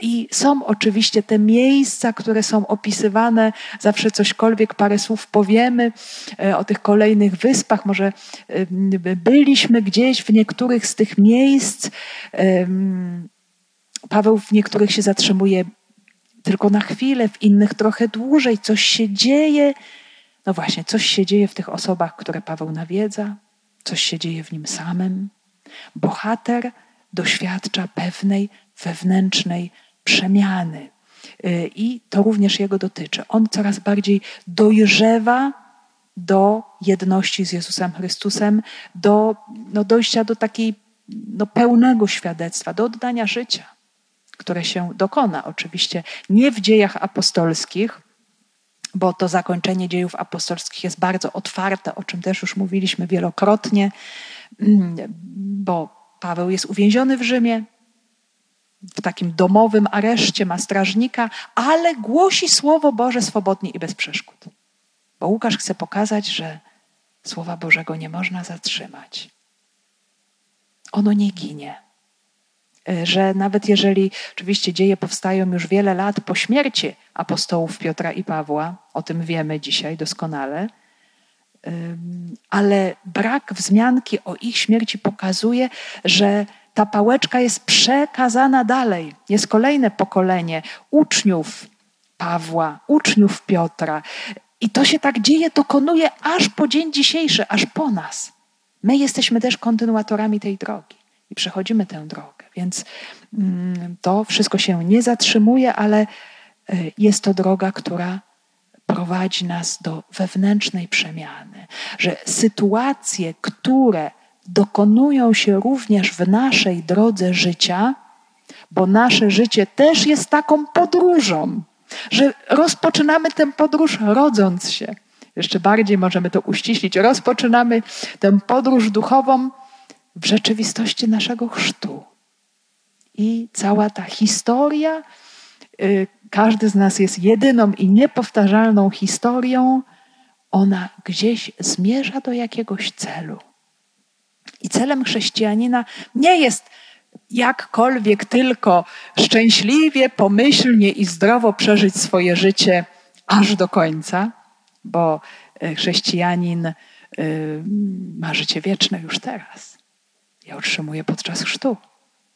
I są oczywiście te miejsca, które są opisywane, zawsze cośkolwiek, parę słów powiemy e, o tych kolejnych wyspach. Może byliśmy gdzieś w niektórych z tych miejsc. Paweł w niektórych się zatrzymuje tylko na chwilę, w innych trochę dłużej. Coś się dzieje. No właśnie, coś się dzieje w tych osobach, które Paweł nawiedza, coś się dzieje w nim samym. Bohater doświadcza pewnej wewnętrznej przemiany. Y, I to również jego dotyczy. On coraz bardziej dojrzewa do jedności z Jezusem Chrystusem, do no, dojścia do takiej no, pełnego świadectwa, do oddania życia, które się dokona oczywiście nie w dziejach apostolskich, bo to zakończenie dziejów apostolskich jest bardzo otwarte, o czym też już mówiliśmy wielokrotnie, mm, bo Paweł jest uwięziony w Rzymie, w takim domowym areszcie, ma strażnika, ale głosi Słowo Boże swobodnie i bez przeszkód. Bo Łukasz chce pokazać, że Słowa Bożego nie można zatrzymać. Ono nie ginie. E, że nawet jeżeli oczywiście dzieje powstają już wiele lat po śmierci apostołów Piotra i Pawła, o tym wiemy dzisiaj doskonale, ale brak wzmianki o ich śmierci pokazuje, że ta pałeczka jest przekazana dalej. Jest kolejne pokolenie uczniów Pawła, uczniów Piotra. I to się tak dzieje, dokonuje aż po dzień dzisiejszy, aż po nas. My jesteśmy też kontynuatorami tej drogi i przechodzimy tę drogę. Więc mm, to wszystko się nie zatrzymuje, ale y, jest to droga, która prowadzi nas do wewnętrznej przemiany. Że sytuacje, które dokonują się również w naszej drodze życia, bo nasze życie też jest taką podróżą, że rozpoczynamy tę podróż rodząc się. Jeszcze bardziej możemy to uściślić. Rozpoczynamy tę podróż duchową w rzeczywistości naszego chrztu. I cała ta historia, y, każdy z nas jest jedyną i niepowtarzalną historią, ona gdzieś zmierza do jakiegoś celu. I celem chrześcijanina nie jest jakkolwiek tylko szczęśliwie, pomyślnie i zdrowo przeżyć swoje życie aż do końca, bo e, chrześcijanin e, ma życie wieczne już teraz. Ja otrzymuję podczas chrztu.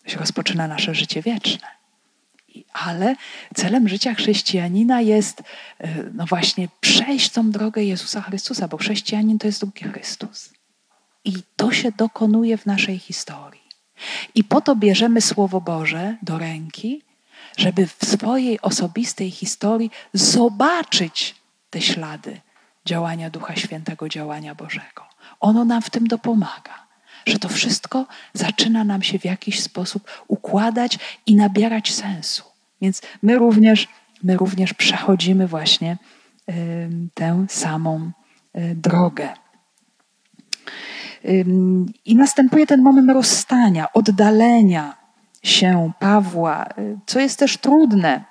Się rozpoczyna nasze życie wieczne. Ale celem życia chrześcijanina jest, e, no właśnie, przejść tą drogę Jezusa Chrystusa, bo chrześcijanin to jest drugi Chrystus. I to się dokonuje w naszej historii. I po to bierzemy Słowo Boże do ręki, żeby w swojej osobistej historii zobaczyć te ślady działania Ducha Świętego, działania Bożego. Ono nam w tym dopomaga, że to wszystko zaczyna nam się w jakiś sposób układać i nabierać sensu. Więc my również, my również przechodzimy właśnie tę samą y, drogę. I następuje ten moment rozstania, oddalenia się Pawła, y, co jest też trudne.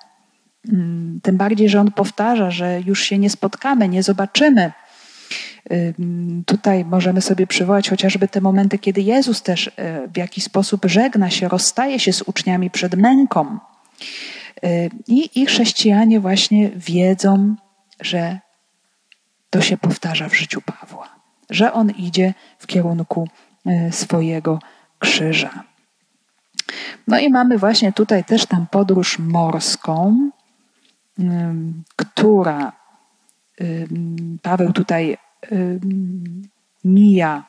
Tym bardziej, że on powtarza, że już się nie spotkamy, nie zobaczymy. Tutaj możemy sobie przywołać chociażby te momenty, kiedy Jezus też y, w jakiś sposób żegna się, rozstaje się z uczniami przed męką. I, I chrześcijanie właśnie wiedzą, że to się powtarza w życiu Pawła że on idzie w kierunku e, swojego krzyża. No i mamy właśnie tutaj też tam podróż morską, która Paweł tutaj mija,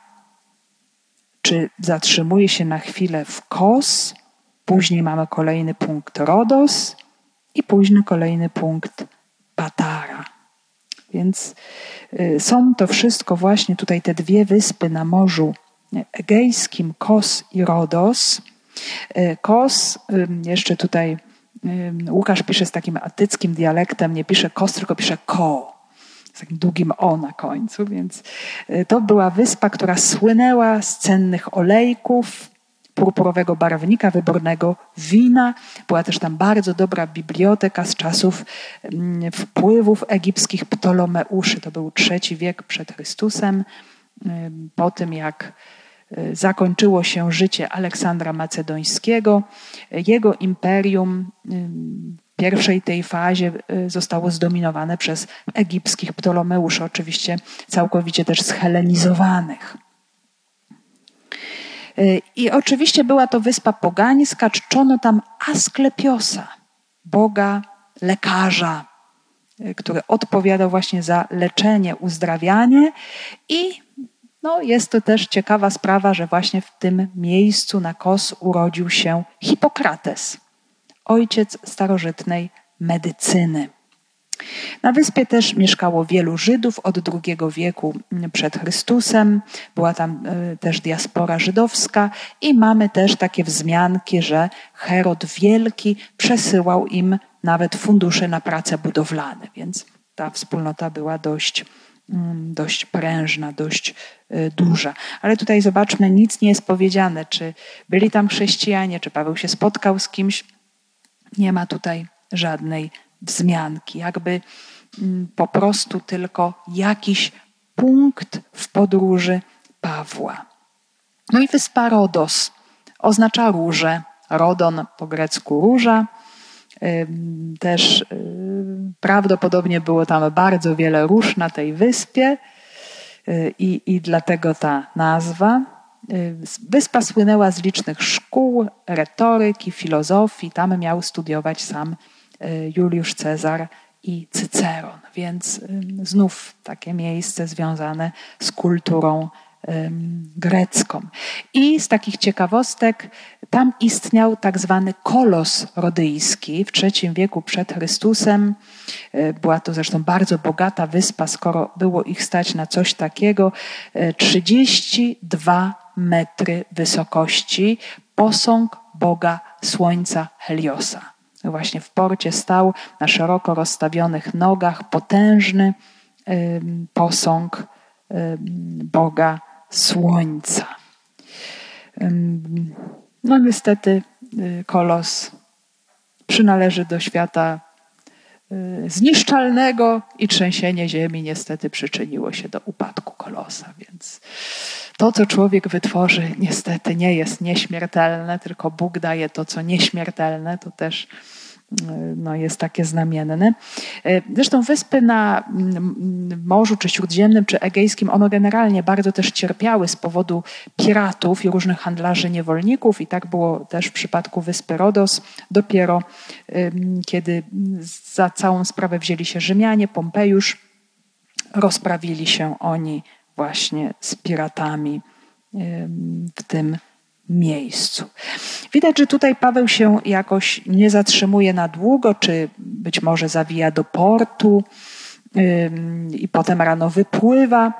czy zatrzymuje się na chwilę w Kos, później mamy kolejny punkt Rodos i później kolejny punkt Patara. Więc y, są to wszystko właśnie tutaj te dwie wyspy na Morzu Egejskim, Kos i Rodos. Y, Kos, jeszcze tutaj Łukasz pisze z takim atyckim dialektem, nie pisze Kos, tylko pisze Ko z takim długim O na końcu, więc y, to była wyspa, która słynęła z cennych olejków, purpurowego barwnika, wybornego wina. Była też tam bardzo dobra biblioteka z czasów mm, wpływów egipskich Ptolomeuszy. To był trzeci wiek przed Chrystusem. Po tym, jak y, zakończyło się życie Aleksandra Macedońskiego, jego imperium pierwszej tej fazie y, zostało zdominowane przez egipskich Ptolomeuszy, oczywiście całkowicie też schelenizowanych. Y, I oczywiście była to wyspa pogańska, czczono tam Asklepiosa, boga lekarza, y, który odpowiadał właśnie za leczenie, uzdrawianie i no, jest to też ciekawa sprawa, że właśnie w tym miejscu na Kos urodził się Hipokrates, ojciec starożytnej medycyny. Na wyspie też mieszkało wielu Żydów od II wieku przed Chrystusem. Była tam e, też diaspora żydowska i mamy też takie wzmianki, że Herod Wielki przesyłał im nawet fundusze na prace budowlane, więc ta wspólnota była dość, mm, dość prężna, dość e, duża. Ale tutaj zobaczmy, nic nie jest powiedziane, czy byli tam chrześcijanie, czy Paweł się spotkał z kimś. Nie ma tutaj żadnej wzmianki, jakby mm, po prostu tylko jakiś punkt w podróży Pawła. No i wyspa Rodos oznacza róże. Rodon po grecku róża. Też y, prawdopodobnie było tam bardzo wiele róż na tej wyspie y, i, i dlatego ta nazwa. Y, wyspa słynęła z licznych szkół, retoryki, filozofii. Tam miał studiować sam Y, Juliusz Cezar i Cyceron. Więc znów takie miejsce związane z kulturą grecką. I z takich ciekawostek, tam istniał tak zwany kolos rodyjski w III wieku przed Chrystusem. Y, była to zresztą bardzo bogata wyspa, skoro było ich stać na coś takiego. 32 y, metry wysokości, posąg Boga Słońca Heliosa. Właśnie w porcie stał na szeroko rozstawionych nogach potężny posąg Boga Słońca. No niestety y, kolos przynależy do świata y, zniszczalnego i trzęsienie ziemi niestety przyczyniło się do upadku kolosa, więc to, co człowiek wytworzy, niestety nie jest nieśmiertelne, tylko Bóg daje to, co nieśmiertelne. To też no, jest takie znamienne. Zresztą wyspy na Morzu, czy Śródziemnym, czy Egejskim, one generalnie bardzo też cierpiały z powodu piratów i różnych handlarzy niewolników i tak było też w przypadku wyspy Rodos. Dopiero kiedy za całą sprawę wzięli się Rzymianie, Pompejusz, rozprawili się oni właśnie z piratami w tym miejscu. Widać, że tutaj Paweł się jakoś nie zatrzymuje na długo, czy być może zawija do portu i potem rano wypływa.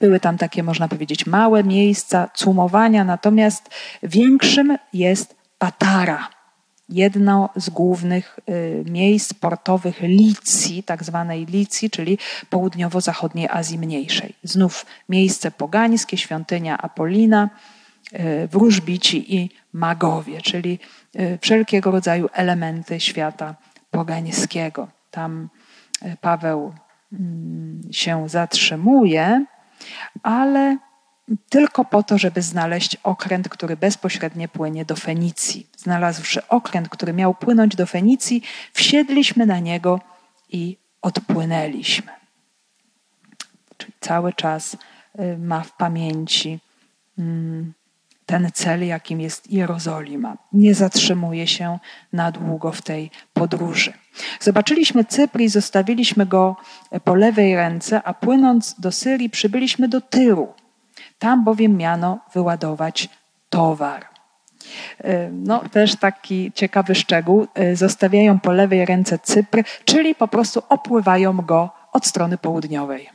Były tam takie, można powiedzieć, małe miejsca cumowania, natomiast większym jest Patara jedno z głównych y, miejsc portowych Licji, tak zwanej Licji, czyli południowo-zachodniej Azji Mniejszej. Znów miejsce pogańskie, świątynia Apolina, y, wróżbici i magowie, czyli y, wszelkiego rodzaju elementy świata pogańskiego. Tam Paweł mm, się zatrzymuje, ale tylko po to, żeby znaleźć okręt, który bezpośrednio płynie do Fenicji. Znalazłszy okręt, który miał płynąć do Fenicji, wsiedliśmy na niego i odpłynęliśmy. Czyli cały czas y, ma w pamięci mm, ten cel, jakim jest Jerozolima. Nie zatrzymuje się na długo w tej podróży. Zobaczyliśmy Cypr i zostawiliśmy go po lewej ręce, a płynąc do Syrii przybyliśmy do Tyru tam bowiem miano wyładować towar. E, no, też taki ciekawy szczegół. E, zostawiają po lewej ręce Cypr, czyli po prostu opływają go od strony południowej.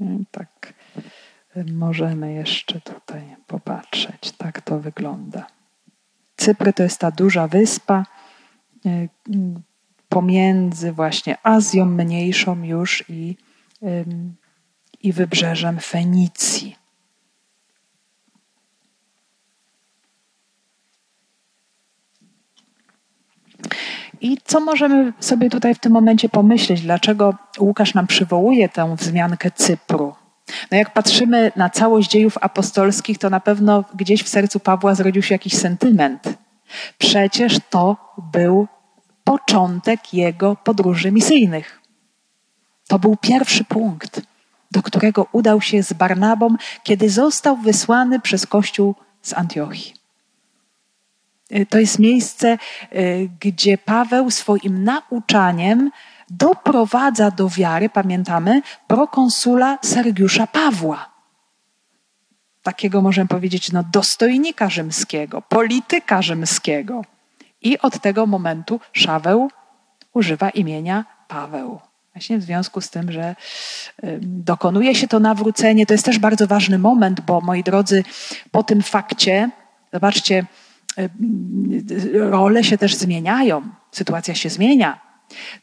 E, tak, możemy jeszcze tutaj popatrzeć. Tak to wygląda. Cypr to jest ta duża wyspa pomiędzy właśnie Azją mniejszą już i i wybrzeżem Fenicji. I co możemy sobie tutaj w tym momencie pomyśleć? Dlaczego Łukasz nam przywołuje tę wzmiankę Cypru? No jak patrzymy na całość dziejów apostolskich, to na pewno gdzieś w sercu Pawła zrodził się jakiś sentyment. Przecież to był początek jego podróży misyjnych. To był pierwszy punkt do którego udał się z Barnabą, kiedy został wysłany przez Kościół z Antiochii. Y, to jest miejsce, y, gdzie Paweł swoim nauczaniem doprowadza do wiary, pamiętamy, prokonsula Sergiusza Pawła. Takiego możemy powiedzieć, no, dostojnika rzymskiego, polityka rzymskiego. I od tego momentu Szaweł używa imienia Paweł. Właśnie w związku z tym, że dokonuje się to nawrócenie, to jest też bardzo ważny moment, bo moi drodzy, po tym fakcie, zobaczcie, role się też zmieniają, sytuacja się zmienia.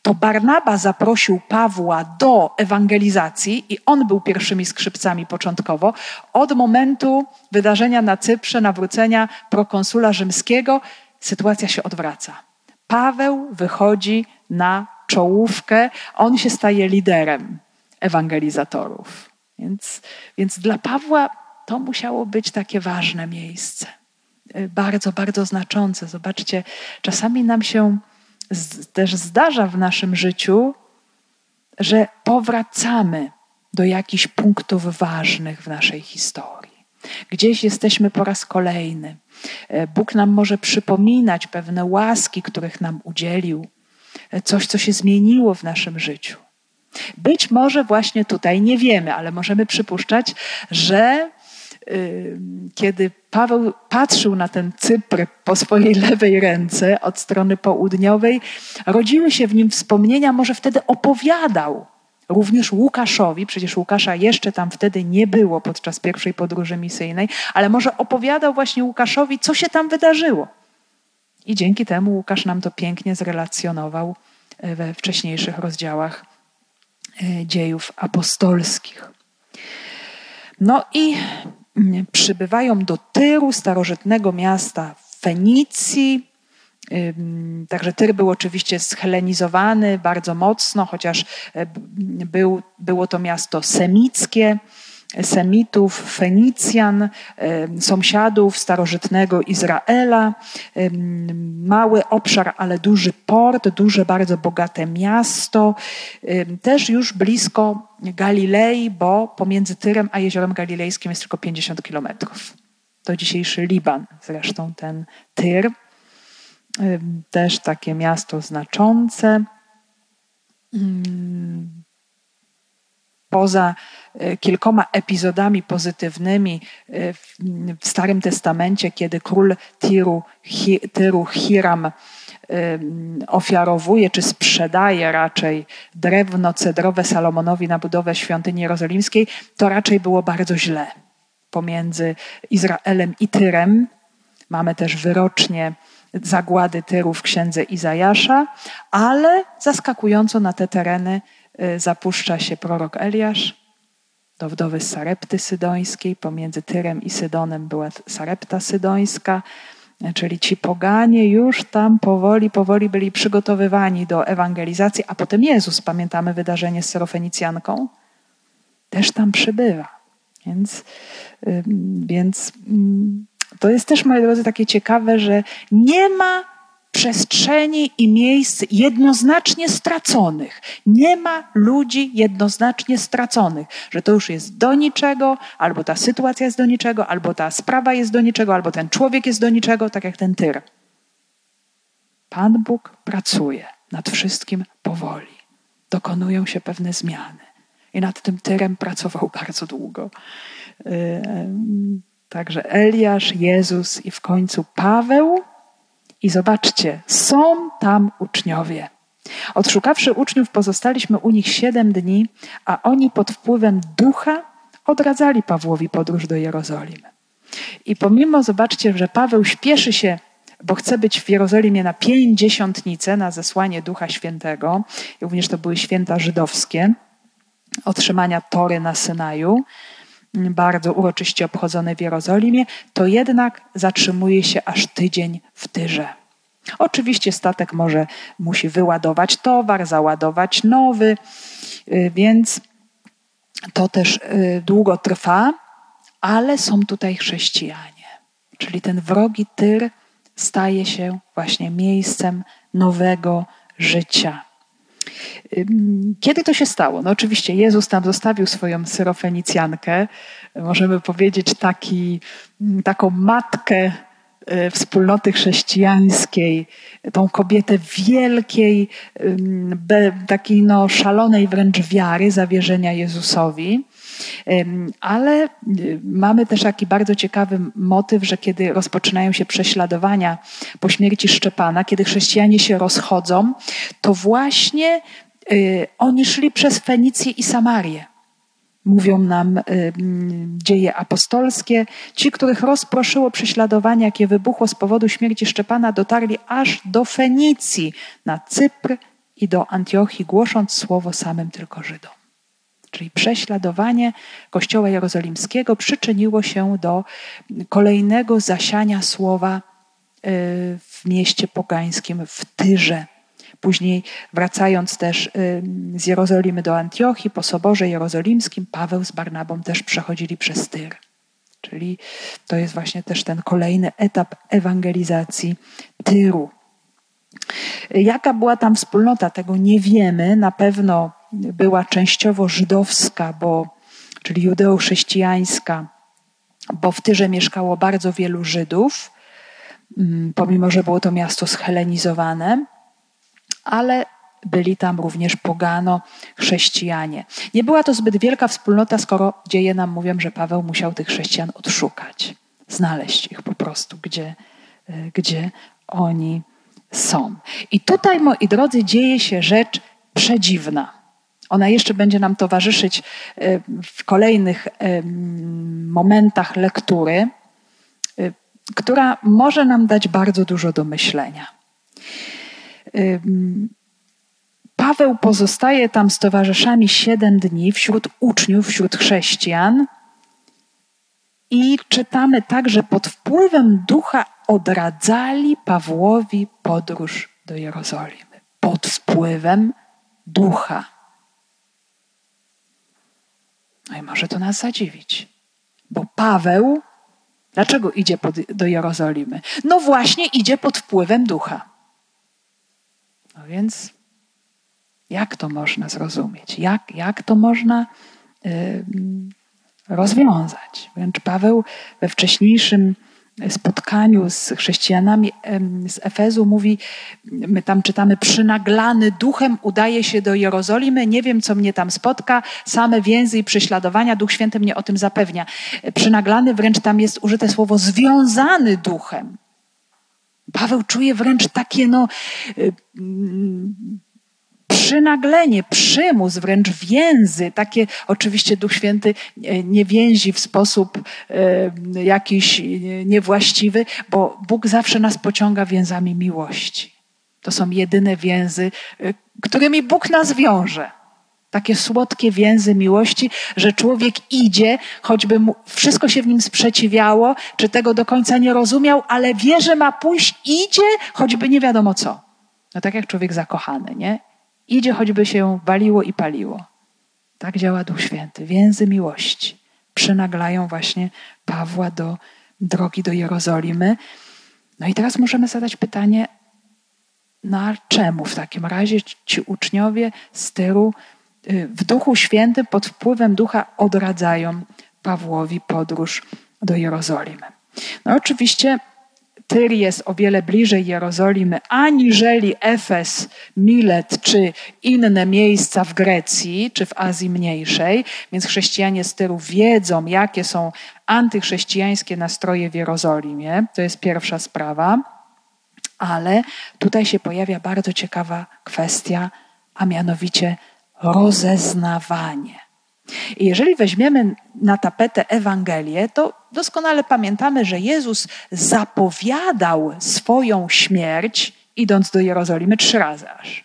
To Barnaba zaprosił Pawła do ewangelizacji i on był pierwszymi skrzypcami początkowo. Od momentu wydarzenia na Cyprze, nawrócenia prokonsula rzymskiego, sytuacja się odwraca. Paweł wychodzi na czołówkę, on się staje liderem ewangelizatorów. Więc, więc dla Pawła to musiało być takie ważne miejsce. Y, bardzo, bardzo znaczące. Zobaczcie, czasami nam się też zdarza w naszym życiu, że powracamy do jakichś punktów ważnych w naszej historii. Gdzieś jesteśmy po raz kolejny. Y, Bóg nam może przypominać pewne łaski, których nam udzielił, coś, co się zmieniło w naszym życiu. Być może właśnie tutaj nie wiemy, ale możemy przypuszczać, że y, kiedy Paweł patrzył na ten Cypr po swojej lewej ręce od strony południowej, rodziły się w nim wspomnienia, może wtedy opowiadał również Łukaszowi, przecież Łukasza jeszcze tam wtedy nie było podczas pierwszej podróży misyjnej, ale może opowiadał właśnie Łukaszowi, co się tam wydarzyło. I dzięki temu Łukasz nam to pięknie zrelacjonował e, we wcześniejszych rozdziałach e, dziejów apostolskich. No i mm, przybywają do Tyru, starożytnego miasta Fenicji, Także Tyr był oczywiście schelenizowany bardzo mocno, chociaż e, był, było to miasto semickie, Semitów, Fenicjan, sąsiadów starożytnego Izraela. Mały obszar, ale duży port, duże, bardzo bogate miasto. Też już blisko Galilei, bo pomiędzy Tyrem a Jeziorem Galilejskim jest tylko 50 kilometrów. To dzisiejszy Liban, zresztą ten Tyr też takie miasto znaczące. Poza e, kilkoma epizodami pozytywnymi e, w Starym Testamencie, kiedy król Tiru, Tyru Hiram ofiarowuje czy sprzedaje raczej drewno cedrowe Salomonowi na budowę świątyni jerozolimskiej, to raczej było bardzo źle pomiędzy Izraelem i Tyrem. Mamy też wyrocznie zagłady Tyru w księdze Izajasza, ale zaskakująco na te tereny zapuszcza się prorok Eliasz do wdowy Sarepty Sydońskiej. Pomiędzy Tyrem i Sydonem była Sarepta Sydońska, czyli ci poganie już tam powoli, powoli byli przygotowywani do ewangelizacji, a potem Jezus, pamiętamy wydarzenie z Serofenicjanką, też tam przybywa. Więc, więc mm, to jest też, moi drodzy, takie ciekawe, że nie ma przestrzeni i miejsc jednoznacznie straconych. Nie ma ludzi jednoznacznie straconych, że to już jest do niczego, albo ta sytuacja jest do niczego, albo ta sprawa jest do niczego, albo ten człowiek jest do niczego, tak jak ten tyr. Pan Bóg pracuje nad wszystkim powoli. Dokonują się pewne zmiany. I nad tym tyrem pracował bardzo długo. Y, Także Eliasz, Jezus i w końcu Paweł. I zobaczcie, są tam uczniowie. Odszukawszy uczniów, pozostaliśmy u nich siedem dni, a oni pod wpływem ducha odradzali Pawłowi podróż do Jerozolimy. I pomimo, zobaczcie, że Paweł śpieszy się, bo chce być w Jerozolimie na pięćdziesiątnicę, na zesłanie Ducha Świętego, również to były święta żydowskie, otrzymania Tory na Synaju, bardzo uroczyście obchodzone w Jerozolimie, to jednak zatrzymuje się aż tydzień w Tyrze. Oczywiście statek może musi wyładować towar, załadować nowy, y, więc to też y, długo trwa, ale są tutaj chrześcijanie. Czyli ten wrogi Tyr staje się właśnie miejscem nowego życia. Kiedy to się stało? No oczywiście Jezus tam zostawił swoją syrofenicjankę, możemy powiedzieć taki, taką matkę wspólnoty chrześcijańskiej, tą kobietę wielkiej, takiej no szalonej wręcz wiary, zawierzenia Jezusowi. Ale y, mamy też taki bardzo ciekawy motyw, że kiedy rozpoczynają się prześladowania po śmierci Szczepana, kiedy chrześcijanie się rozchodzą, to właśnie y, oni szli przez Fenicję i Samarię. Mówią nam y, dzieje apostolskie. Ci, których rozproszyło prześladowanie, jakie wybuchło z powodu śmierci Szczepana, dotarli aż do Fenicji, na Cypr i do Antiochii, głosząc słowo samym tylko Żydom czyli prześladowanie Kościoła Jerozolimskiego, przyczyniło się do kolejnego zasiania słowa y, w mieście pogańskim, w Tyrze. Później wracając też y, z Jerozolimy do Antiochii, po Soborze Jerozolimskim, Paweł z Barnabą też przechodzili przez Tyr. Czyli to jest właśnie też ten kolejny etap ewangelizacji Tyru. Jaka była tam wspólnota, tego nie wiemy. Na pewno była częściowo żydowska, bo, czyli judeo-chrześcijańska, bo w Tyrze mieszkało bardzo wielu Żydów, mm, pomimo że było to miasto schelenizowane, ale byli tam również pogano, chrześcijanie. Nie była to zbyt wielka wspólnota, skoro dzieje nam mówią, że Paweł musiał tych chrześcijan odszukać, znaleźć ich po prostu, gdzie, e, gdzie oni są. I tutaj, moi drodzy, dzieje się rzecz przedziwna. Ona jeszcze będzie nam towarzyszyć e, w kolejnych momentach lektury, która może nam dać bardzo dużo do myślenia. Paweł pozostaje tam z towarzyszami siedem dni wśród uczniów, wśród chrześcijan. I czytamy tak, że pod wpływem ducha odradzali Pawłowi podróż do Jerozolimy. Pod wpływem ducha. No i może to nas zadziwić, bo Paweł, dlaczego idzie pod, do Jerozolimy? No właśnie idzie pod wpływem ducha. No więc jak to można zrozumieć? Jak, jak to można y, rozwiązać? Wręcz Paweł we wcześniejszym spotkaniu z chrześcijanami z Efezu mówi, my tam czytamy, przynaglany duchem udaje się do Jerozolimy, nie wiem, co mnie tam spotka, same więzy i prześladowania, Duch Święty mnie o tym zapewnia. Przynaglany wręcz tam jest użyte słowo związany duchem. Paweł czuje wręcz takie, no, y, przynaglenie, przymus, wręcz więzy. Takie oczywiście Duch Święty nie więzi w sposób e, jakiś niewłaściwy, bo Bóg zawsze nas pociąga więzami miłości. To są jedyne więzy, e, którymi Bóg nas wiąże. Takie słodkie więzy miłości, że człowiek idzie, choćby mu wszystko się w nim sprzeciwiało, czy tego do końca nie rozumiał, ale wie, że ma pójść, idzie, choćby nie wiadomo co. No tak jak człowiek zakochany, nie? Idzie, choćby się waliło i paliło. Tak działa Duch Święty. Więzy miłości przynaglają właśnie Pawła do drogi do Jerozolimy. No i teraz możemy zadać pytanie, no a czemu w takim razie ci uczniowie z Tyru w Duchu Świętym pod wpływem Ducha odradzają Pawłowi podróż do Jerozolimy? No oczywiście Tyr jest o wiele bliżej Jerozolimy aniżeli Efes, Milet czy inne miejsca w Grecji czy w Azji Mniejszej, więc chrześcijanie z Tyru wiedzą, jakie są antychrześcijańskie nastroje w Jerozolimie. To jest pierwsza sprawa. Ale tutaj się pojawia bardzo ciekawa kwestia, a mianowicie rozeznawanie. I jeżeli weźmiemy na tapetę Ewangelię, to doskonale pamiętamy, że Jezus zapowiadał swoją śmierć, idąc do Jerozolimy trzy razy aż.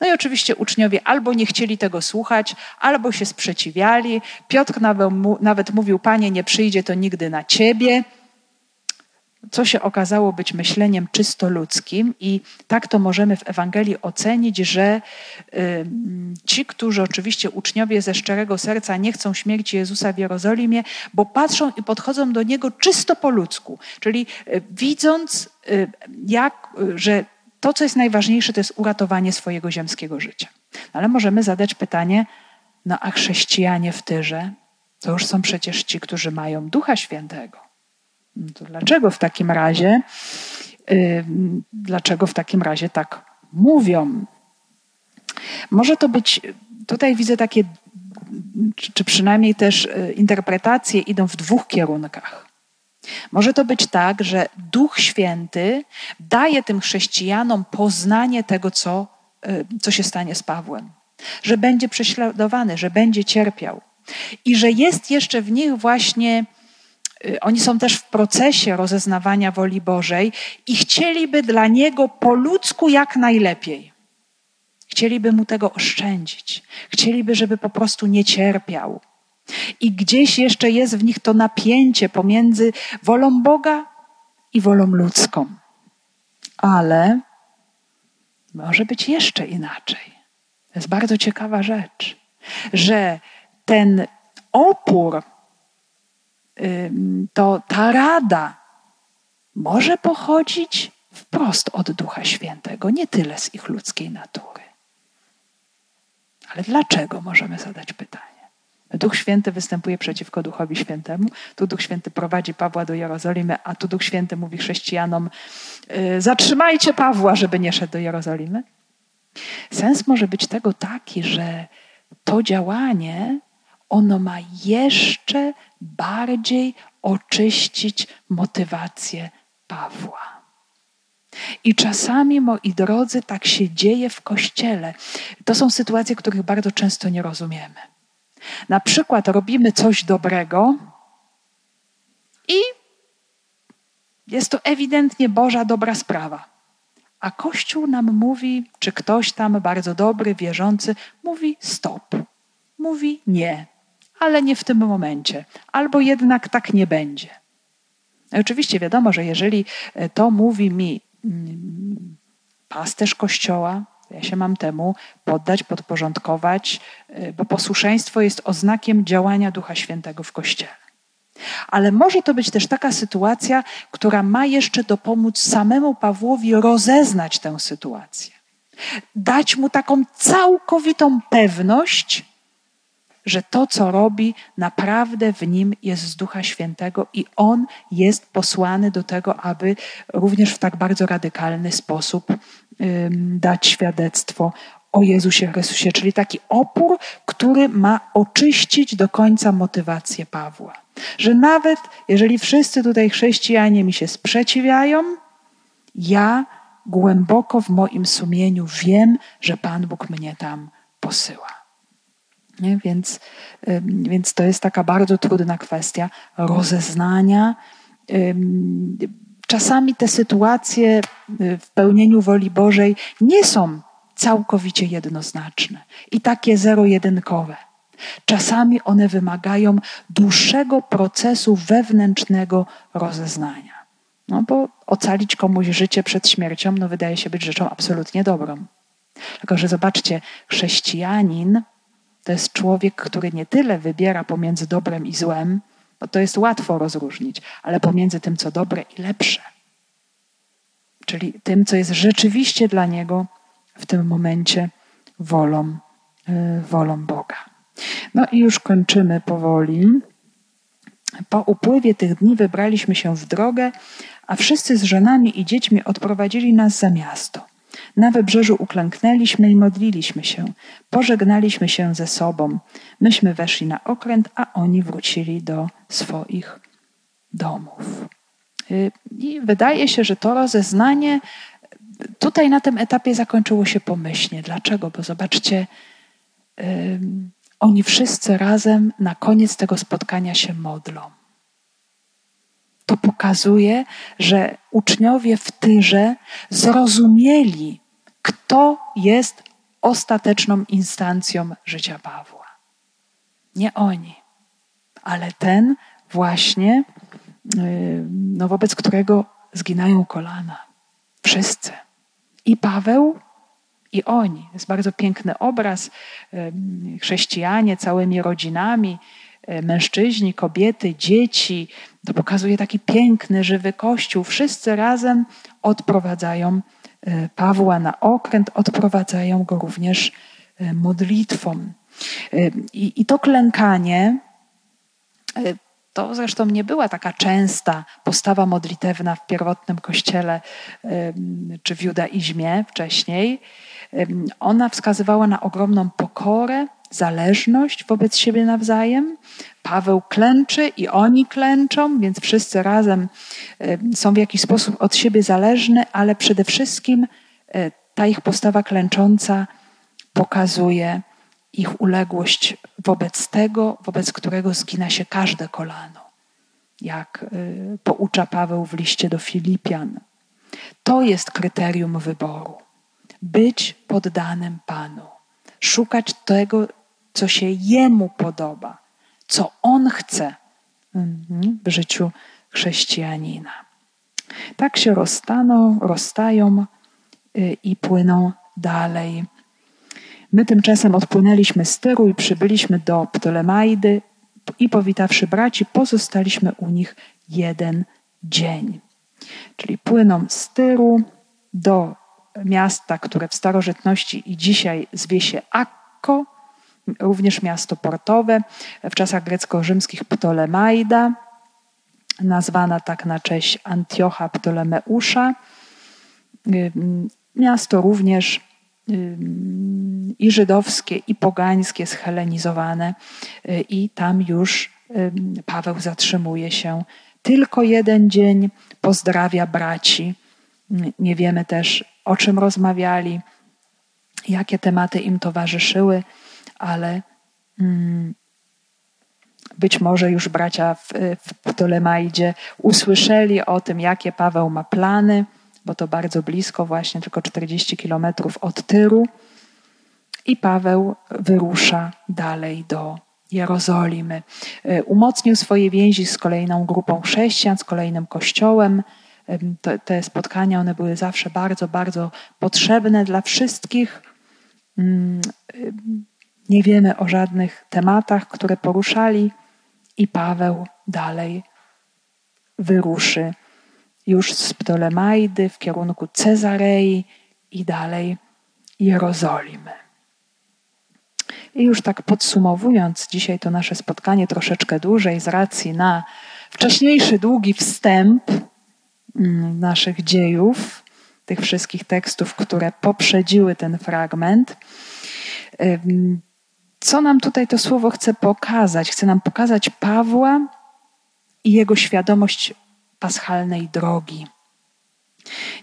No i oczywiście uczniowie albo nie chcieli tego słuchać, albo się sprzeciwiali. Piotr nawet mówił: Panie, nie przyjdzie to nigdy na ciebie co się okazało być myśleniem czysto ludzkim, i tak to możemy w Ewangelii ocenić, że y, ci, którzy oczywiście uczniowie ze szczerego serca nie chcą śmierci Jezusa w Jerozolimie, bo patrzą i podchodzą do niego czysto po ludzku, czyli y, widząc, y, jak, że to, co jest najważniejsze, to jest uratowanie swojego ziemskiego życia. Ale możemy zadać pytanie, no a chrześcijanie w Tyrze, to już są przecież ci, którzy mają Ducha Świętego. To dlaczego w takim razie, dlaczego w takim razie tak mówią? Może to być, tutaj widzę takie, czy przynajmniej też y, interpretacje idą w dwóch kierunkach. Może to być tak, że Duch Święty daje tym chrześcijanom poznanie tego, co, y, co się stanie z Pawłem. Że będzie prześladowany, że będzie cierpiał. I że jest jeszcze w nich właśnie oni są też w procesie rozeznawania woli Bożej i chcieliby dla Niego po ludzku jak najlepiej. Chcieliby Mu tego oszczędzić. Chcieliby, żeby po prostu nie cierpiał. I gdzieś jeszcze jest w nich to napięcie pomiędzy wolą Boga i wolą ludzką. Ale może być jeszcze inaczej. To jest bardzo ciekawa rzecz, że ten opór to ta rada może pochodzić wprost od Ducha Świętego, nie tyle z ich ludzkiej natury. Ale dlaczego możemy zadać pytanie? Duch Święty występuje przeciwko Duchowi Świętemu. Tu Duch Święty prowadzi Pawła do Jerozolimy, a tu Duch Święty mówi chrześcijanom: y, Zatrzymajcie Pawła, żeby nie szedł do Jerozolimy. Sens może być tego taki, że to działanie ono ma jeszcze bardziej oczyścić motywację Pawła. I czasami, moi drodzy, tak się dzieje w kościele. To są sytuacje, których bardzo często nie rozumiemy. Na przykład robimy coś dobrego i jest to ewidentnie Boża dobra sprawa. A Kościół nam mówi, czy ktoś tam bardzo dobry, wierzący, mówi stop. Mówi nie, ale nie w tym momencie. Albo jednak tak nie będzie. No oczywiście wiadomo, że jeżeli e, to mówi mi mm, pasterz kościoła, ja się mam temu poddać, podporządkować, e, bo posłuszeństwo jest oznakiem działania Ducha Świętego w kościele. Ale może to być też taka sytuacja, która ma jeszcze dopomóc samemu Pawłowi rozeznać tę sytuację. Dać mu taką całkowitą pewność, że to, co robi, naprawdę w nim jest z Ducha Świętego i on jest posłany do tego, aby również w tak bardzo radykalny sposób dać świadectwo o Jezusie Chrystusie, czyli taki opór, który ma oczyścić do końca motywację Pawła. Że nawet jeżeli wszyscy tutaj chrześcijanie mi się sprzeciwiają, ja głęboko w moim sumieniu wiem, że Pan Bóg mnie tam posyła. Nie? Więc, więc to jest taka bardzo trudna kwestia rozeznania. Czasami te sytuacje y, w pełnieniu woli Bożej nie są całkowicie jednoznaczne i takie zero-jedynkowe. Czasami one wymagają dłuższego procesu wewnętrznego rozeznania. No bo ocalić komuś życie przed śmiercią, no wydaje się być rzeczą absolutnie dobrą. Tylko, że zobaczcie, chrześcijanin to jest człowiek, który nie tyle wybiera pomiędzy dobrem i złem, bo to jest łatwo rozróżnić, ale pomiędzy tym, co dobre i lepsze. Czyli tym, co jest rzeczywiście dla niego w tym momencie wolą, y, wolą Boga. No i już kończymy powoli. Po upływie tych dni wybraliśmy się w drogę, a wszyscy z żonami i dziećmi odprowadzili nas za miasto. Na wybrzeżu uklęknęliśmy i modliliśmy się. Pożegnaliśmy się ze sobą. Myśmy weszli na okręt, a oni wrócili do swoich domów. Y, I wydaje się, że to rozeznanie tutaj na tym etapie zakończyło się pomyślnie. Dlaczego? Bo zobaczcie, oni wszyscy razem na koniec tego spotkania się modlą. To pokazuje, że uczniowie w Tyrze zrozumieli, kto jest ostateczną instancją życia Pawła. Nie oni, ale ten właśnie, no wobec którego zginają kolana. Wszyscy. I Paweł, i oni. Jest bardzo piękny obraz. Chrześcijanie całymi rodzinami, mężczyźni, kobiety, dzieci. To pokazuje taki piękny, żywy kościół. Wszyscy razem odprowadzają e, Pawła na okręt, odprowadzają go również e, modlitwą. I, i to klękanie to zresztą nie była taka częsta postawa modlitewna w pierwotnym kościele czy w judaizmie wcześniej. Ona wskazywała na ogromną pokorę, zależność wobec siebie nawzajem. Paweł klęczy i oni klęczą, więc wszyscy razem są w jakiś sposób od siebie zależni, ale przede wszystkim e, ta ich postawa klęcząca pokazuje ich uległość wobec tego, wobec którego zgina się każde kolano, jak y, poucza Paweł w liście do Filipian. To jest kryterium wyboru. Być poddanym Panu, szukać tego, co się Jemu podoba, co On chce mhm, w życiu chrześcijanina. Tak się rozstaną, rozstają y, i płyną dalej My tymczasem odpłynęliśmy z Tyru i przybyliśmy do Ptolemaidy i powitawszy braci, pozostaliśmy u nich jeden dzień. Czyli płyną z Tyru do miasta, które w starożytności i dzisiaj zwie się Akko, również miasto portowe, w czasach grecko-rzymskich Ptolemaida, nazwana tak na cześć Antiocha Ptolemeusza. Miasto również i żydowskie, i pogańskie, schelenizowane, y, i tam już Paweł zatrzymuje się. Tylko jeden dzień, pozdrawia braci, Nie wiemy też, o czym rozmawiali, jakie tematy im towarzyszyły, ale mm, być może już bracia w, w Ptolemaidzie usłyszeli o tym, jakie Paweł ma plany, bo to bardzo blisko, właśnie tylko 40 kilometrów od Tyru. I Paweł wyrusza dalej do Jerozolimy. E, umocnił swoje więzi z kolejną grupą chrześcijan, z kolejnym kościołem. Te, te spotkania, one były zawsze bardzo, bardzo potrzebne dla wszystkich. Nie wiemy o żadnych tematach, które poruszali, i Paweł dalej wyruszy już z Ptolemaidy w kierunku Cezarei i dalej Jerozolimy. I już tak podsumowując dzisiaj to nasze spotkanie troszeczkę dłużej z racji na wcześniejszy długi wstęp mm, naszych dziejów, tych wszystkich tekstów, które poprzedziły ten fragment. Co nam tutaj to słowo chce pokazać? Chce nam pokazać Pawła i jego świadomość paschalnej drogi.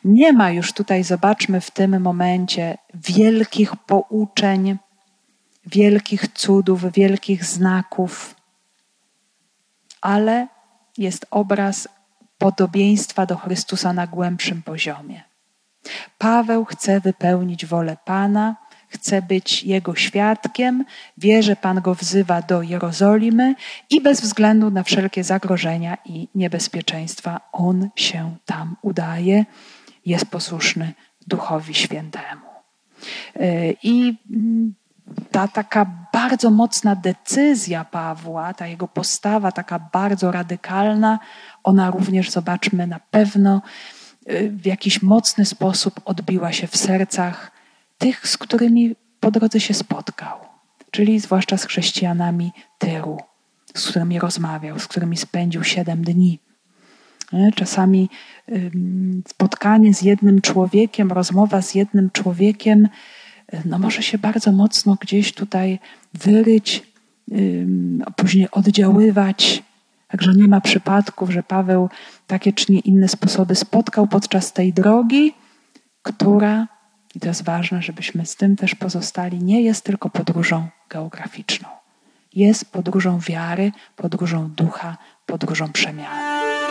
Nie ma już tutaj, zobaczmy, w tym momencie wielkich pouczeń, wielkich cudów, wielkich znaków, ale jest obraz podobieństwa do Chrystusa na głębszym poziomie. Paweł chce wypełnić wolę Pana, chce być Jego świadkiem, wie, że Pan go wzywa do Jerozolimy i bez względu na wszelkie zagrożenia i niebezpieczeństwa, on się tam udaje, jest posłuszny Duchowi Świętemu. E, I mm, ta taka bardzo mocna decyzja Pawła, ta jego postawa taka bardzo radykalna, ona również, zobaczmy, na pewno e, w jakiś mocny sposób odbiła się w sercach tych, z którymi po drodze się spotkał, czyli zwłaszcza z chrześcijanami Tyru, z którymi rozmawiał, z którymi spędził siedem dni. Czasami spotkanie z jednym człowiekiem, rozmowa z jednym człowiekiem, no może się bardzo mocno gdzieś tutaj wyryć, później oddziaływać. Także nie ma przypadków, że Paweł takie czy nie inne sposoby spotkał podczas tej drogi, która i to jest ważne, żebyśmy z tym też pozostali. Nie jest tylko podróżą geograficzną. Jest podróżą wiary, podróżą ducha, podróżą przemiany.